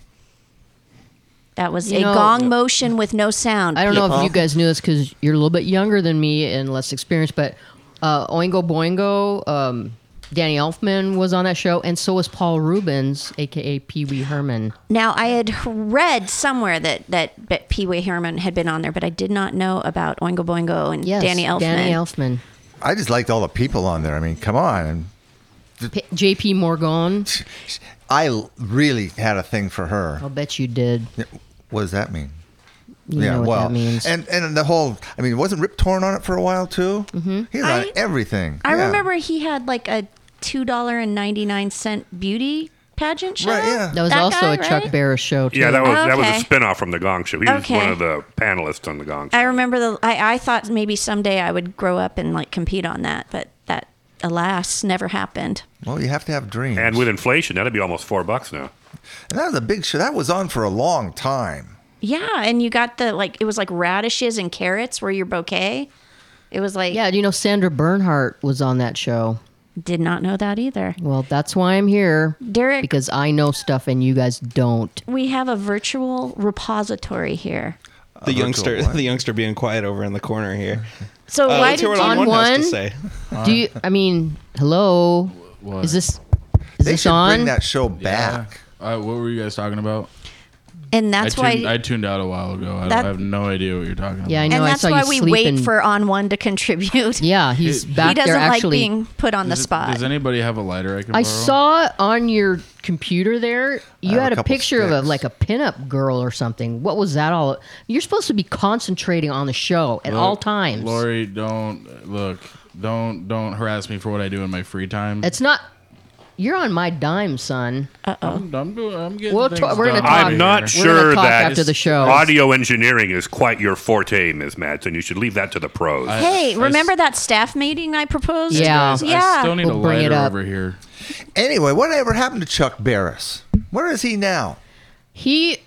That was You a know- gong motion with no sound. I don't know if people. you guys knew this because you're a little bit younger than me and less experienced, but uh, Oingo Boingo, um, Danny Elfman was on that show, and so was Paul Reubens, aka Pee Wee Herman. Now I had read somewhere that that that Pee Wee Herman had been on there, but I did not know about Oingo Boingo and Yes, Danny Elfman. Danny Elfman. I just liked all the people on there. I mean, come on. P- Jaye P. Morgan. I really had a thing for her. I'll bet you did. What does that mean? You know what that means. And and the whole, I mean, wasn't Rip Torn on it for a while too? Mm-hmm. He was on I- everything. I Yeah. remember he had like a two dollar and ninety nine cent beauty pageant show. Right, yeah. That was That also guy, a Chuck right? Barris show too. Yeah, that was that was Okay. a spinoff from the Gong Show. He was Okay. one of the panelists on the Gong Show. I remember the. I, I thought maybe someday I would grow up and like compete on that, but that alas never happened. Well, you have to have dreams. And with inflation, that'd be almost four bucks now. And that was a big show. That was on for a long time. Yeah, and you got the like it was like radishes and carrots were your bouquet. It was like Yeah, do you know Sandra Bernhard was on that show? Did not know that either. Well, that's why I'm here. Derek Because I know stuff and you guys don't. we have a virtual repository here. The youngster, what? the youngster being quiet over in the corner here. So Uh, why let's did you- on On one, has to say. Do you? I mean, hello. What? Is this? Is They this should on? bring that show back. Uh, what were you guys talking about? And that's I tuned, why I tuned out a while ago. I, That- I have no idea what you're talking about. Yeah, I know. and I that's saw why you we sleeping. wait for on one to contribute. Yeah, he's It- back he doesn't there like actually. being put on the Does- spot. Does anybody have a lighter I can I borrow? saw on your computer there. You had a a, couple picture of a, like a pinup girl or something. What was that all? You're supposed to be concentrating on the show at Look, all times. Lori, don't look. Don't don't harass me for what I do in my free time. It's not. You're on my dime, son. Uh oh. I'm, I'm, doing, I'm getting We'll things ta- we're gonna done talk- over I'm not here. We're gonna sure talk that after the show. audio engineering is quite your forte, Ms. Madsen. You should leave that to the pros. hey, remember that staff meeting I proposed? Yeah. Guys, yeah. I still need We'll a bring it lighter up. over here. Anyway, whatever happened to Chuck Barris? Where is he now? He,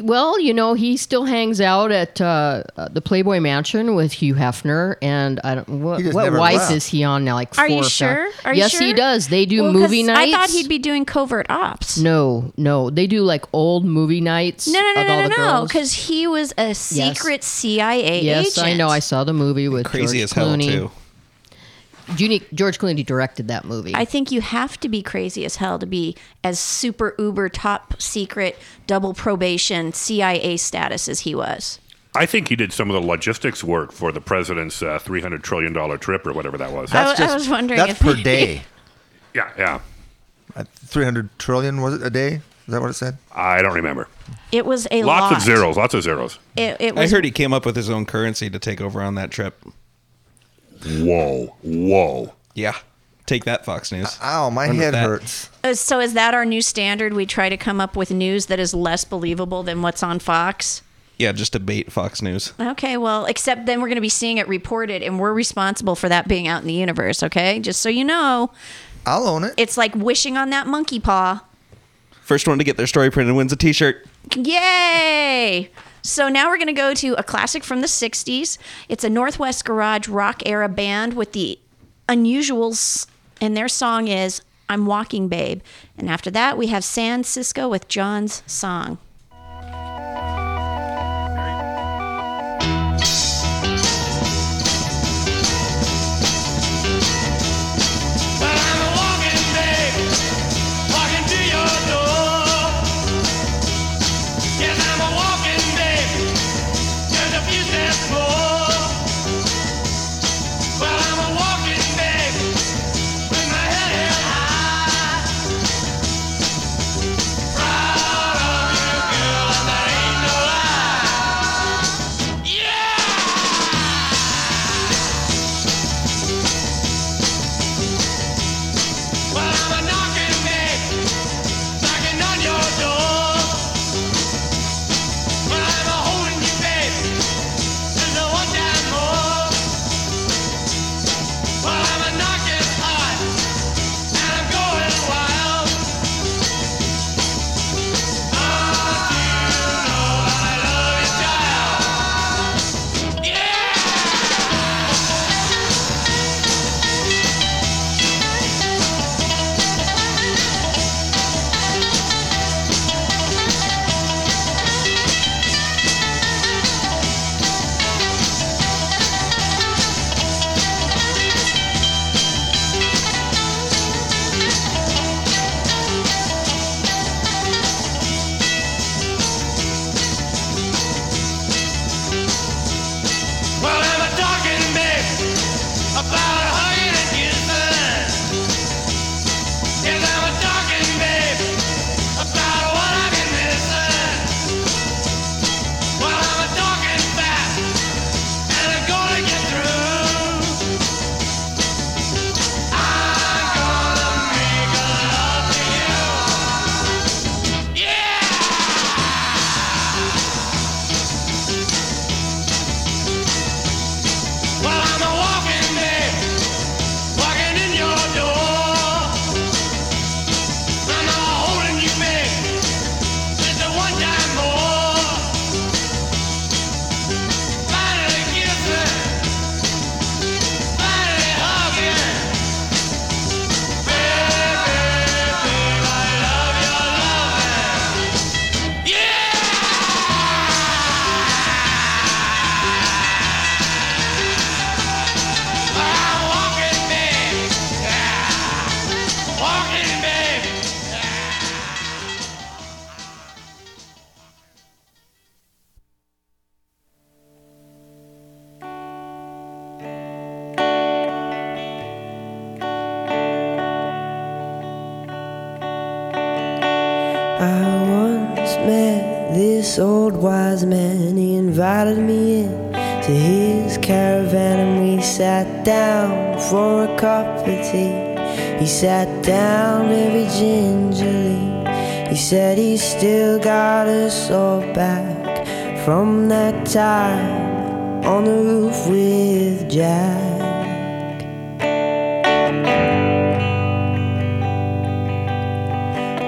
well, you know, he still hangs out at uh, uh, the Playboy Mansion with Hugh Hefner, and I don't. What, what wife left. is he on now? Like, Are you sure? Are you sure? yes, sure? he does. They do Well, 'cause movie nights. I thought he'd be doing covert ops. No, no, they do like old movie nights. No, no, no, no, no, the no, because he was a secret CIA Yes, agent. I know. I saw the movie with Crazy George as hell Clooney. too. Junie- George Clooney directed that movie. I think you have to be crazy as hell to be as super uber top secret double probation CIA status as he was. I think he did some of the logistics work for the president's uh, $300 trillion trip or whatever that was. I, I was wondering That's if per day. Yeah, yeah. At 300 trillion was it a day? Is that what it said? I don't remember. It was a Lots lot. of zeros. Lots of zeros. It, it I heard he came up with his own currency to take over on that trip. Whoa, whoa. Yeah. Take that, Fox News. Ow, my Run head hurts. Uh, So is that our new standard? We try to come up with news that is less believable than what's on Fox. Yeah, just to bait Fox News. Okay, well, except then we're going to be seeing it reported, and we're responsible for that being out in the universe. Okay, just so you know. I'll own it. It's like wishing on that monkey paw. First one to get their story printed wins a T-shirt. Yay! So now we're going to go to a classic from the 60s. It's a Northwest Garage rock era band with the Unusuals, and their song is I'm Walking Babe. And after that, we have San Cisco with John's song.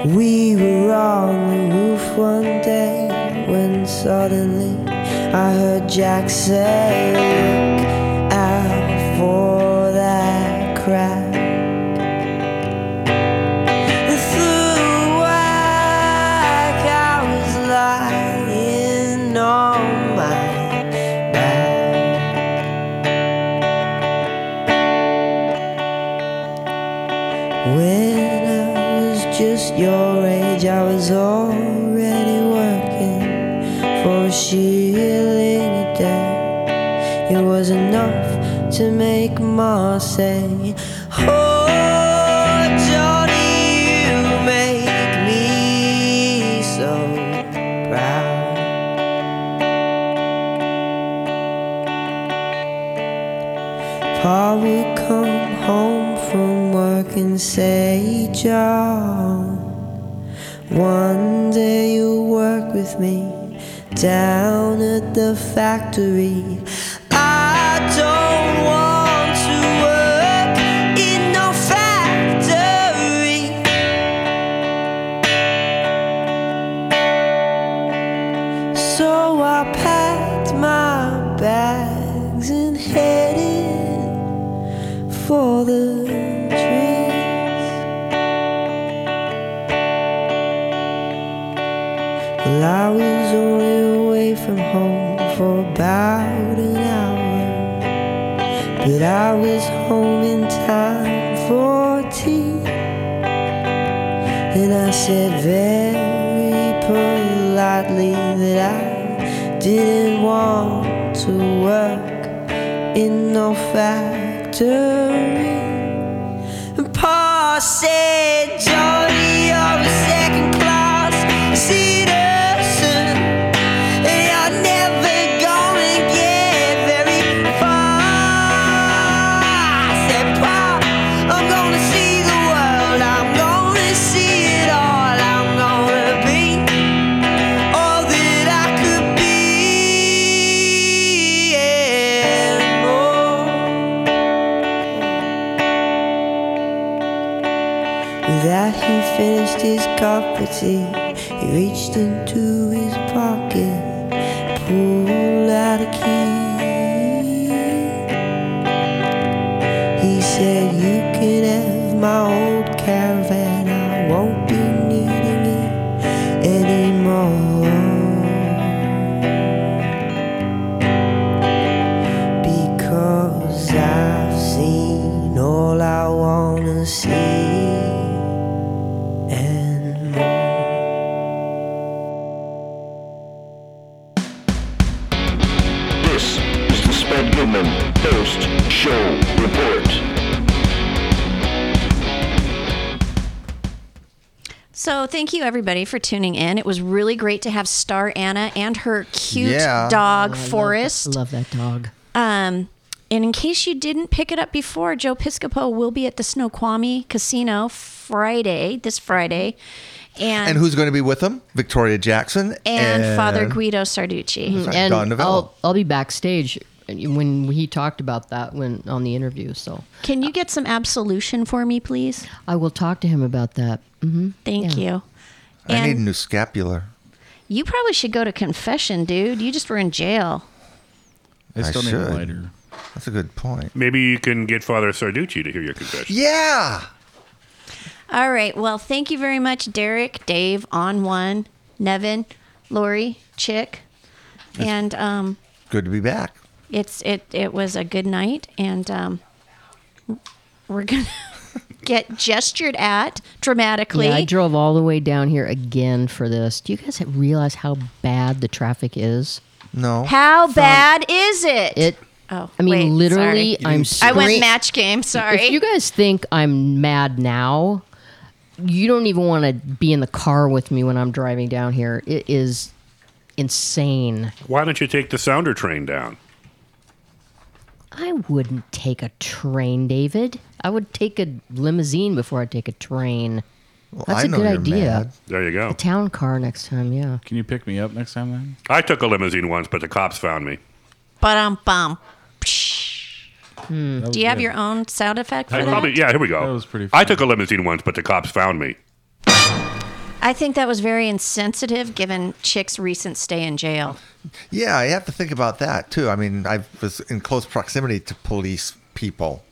We were on the roof one day when suddenly I heard Jack say, say, Oh, Johnny, you make me so proud. Pa would come home from work and say, John, one day you'll work with me down at the factory. Said very politely that I didn't want to work in no factory. Thank you everybody for tuning in. It was really great to have Star Anna and her cute Yeah. dog Oh, I love that- love that dog. Um, and in case you didn't pick it up before, Joe Piscopo will be at the Snoqualmie Casino Friday, this Friday, and And who's going to be with them? Victoria Jackson and, Father Guido Sarducci. Mhm. Right, And Don Novello. I'll, I'll be backstage when he talked about that when on the interview. So Can you get some absolution for me, please? I will talk to him about that. hmm Thank you. I need a new scapular. you probably should go to confession, dude. You just were in jail. I still need a should. lighter. That's a good point. Maybe you can get Father Sarducci to hear your confession. Yeah. All right. Well, thank you very much, Derek, Dave, on one, Nevin, Lori, Chick, and um, Good to be back. It's it it was a good night, and um, we're gonna get gestured at dramatically. Yeah, I drove all the way down here again for this. Do you guys realize how bad the traffic is? No. How bad is it? It. Oh, I mean, wait, literally, sorry. I'm. I went match game. Sorry. If you guys think I'm mad now, you don't even want to be in the car with me when I'm driving down here. It is insane. Why don't you take the sounder train down? I wouldn't take a train, David. I would take a limousine before I take a train. That's I a know good you're idea. mad. There you go. A town car next time, yeah. Can you pick me up next time then? I took a limousine once, but the cops found me. But um bum. Hmm. Do you have your own sound effect for I that? probably, yeah, here we go. I took a limousine once, but the cops found me. I think that was very insensitive given Chick's recent stay in jail. Yeah, I have to think about that too. I mean, I was in close proximity to police people.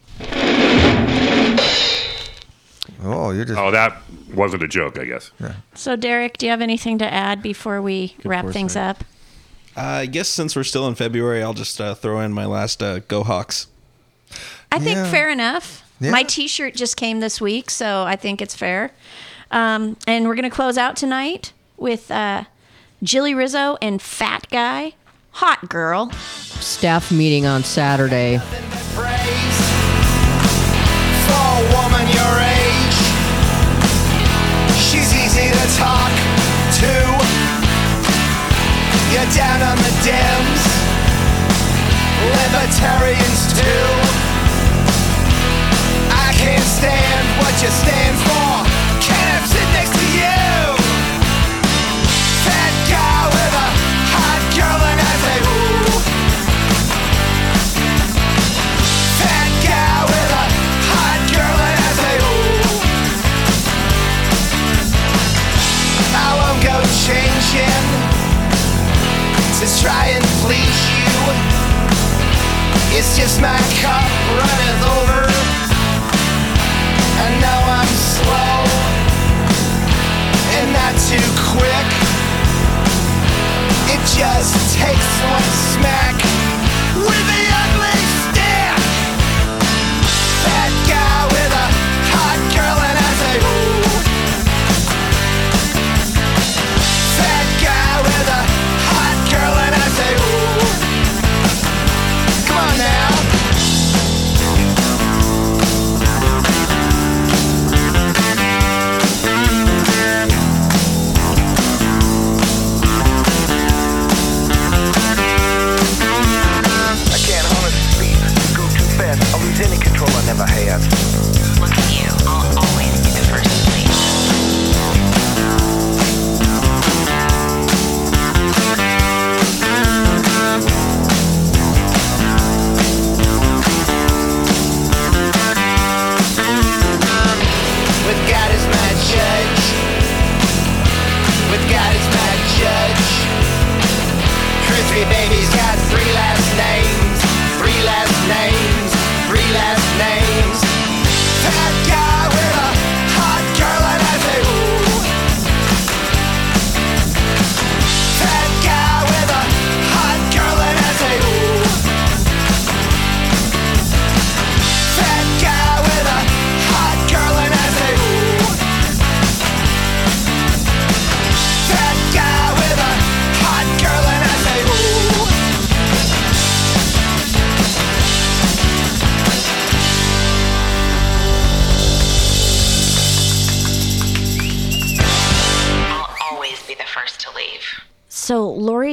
Oh, you're just. Oh, that wasn't a joke, I guess. Yeah. So, Derek, do you have anything to add before we wrap things up? Uh, I guess since we're still in February, I'll just uh, throw in my last uh, Go Hawks. I think Yeah. fair enough. Yeah. My T-shirt just came this week, so I think it's fair. Um, and we're going to close out tonight with uh, Jilly Rizzo and Fat Guy, Hot Girl. Staff meeting on Saturday. You're down on the Dems, libertarians too. I can't stand what you stand for. Too. try and please you. It's just my cup runneth over. I know I'm slow and not too quick. It just takes one smack I'll any control I never had.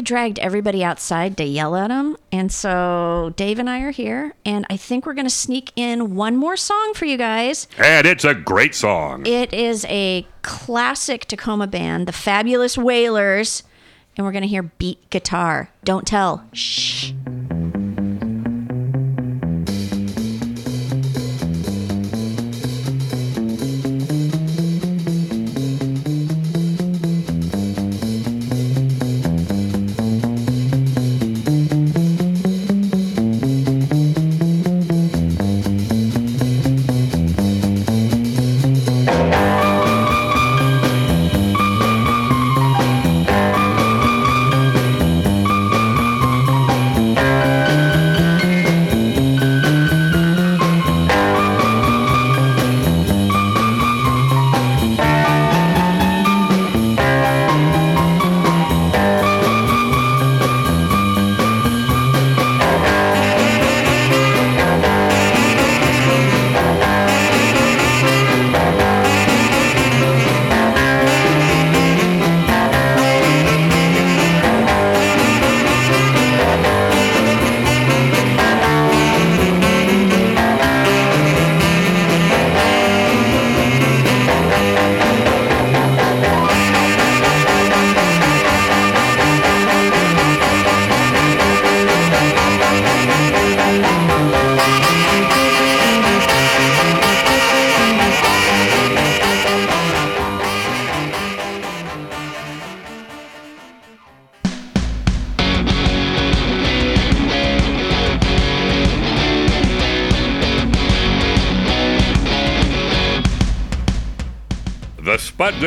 Dragged everybody outside to yell at him. And so Dave and I are here. And I think we're going to sneak in one more song for you guys. And it's a great song. It is a classic Tacoma band, the Fabulous Wailers. And we're going to hear beat guitar. Don't tell. Shh.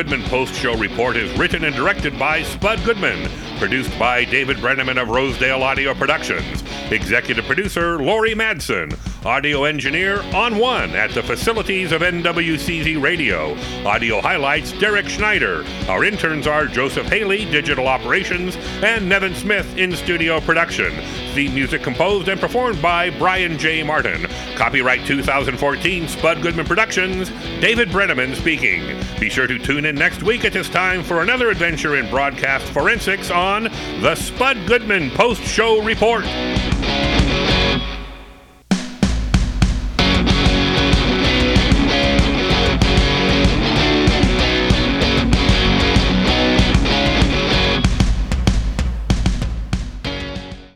Goodman Post Show Report is written and directed by Spud Goodman. Produced by David Brenneman of Rosedale Audio Productions. Executive producer Lori Madsen. Audio engineer on one at the facilities of NWCZ Radio. Audio highlights Derek Schneider. Our interns are Joseph Haley, Digital Operations, and Nevin Smith in studio production. Theme music composed and performed by Brian J. Martin. Copyright 2014 Spud Goodman Productions. David Brenneman speaking. Be sure to tune in next week at this time for another adventure in broadcast forensics on the Spud Goodman Post Show Report.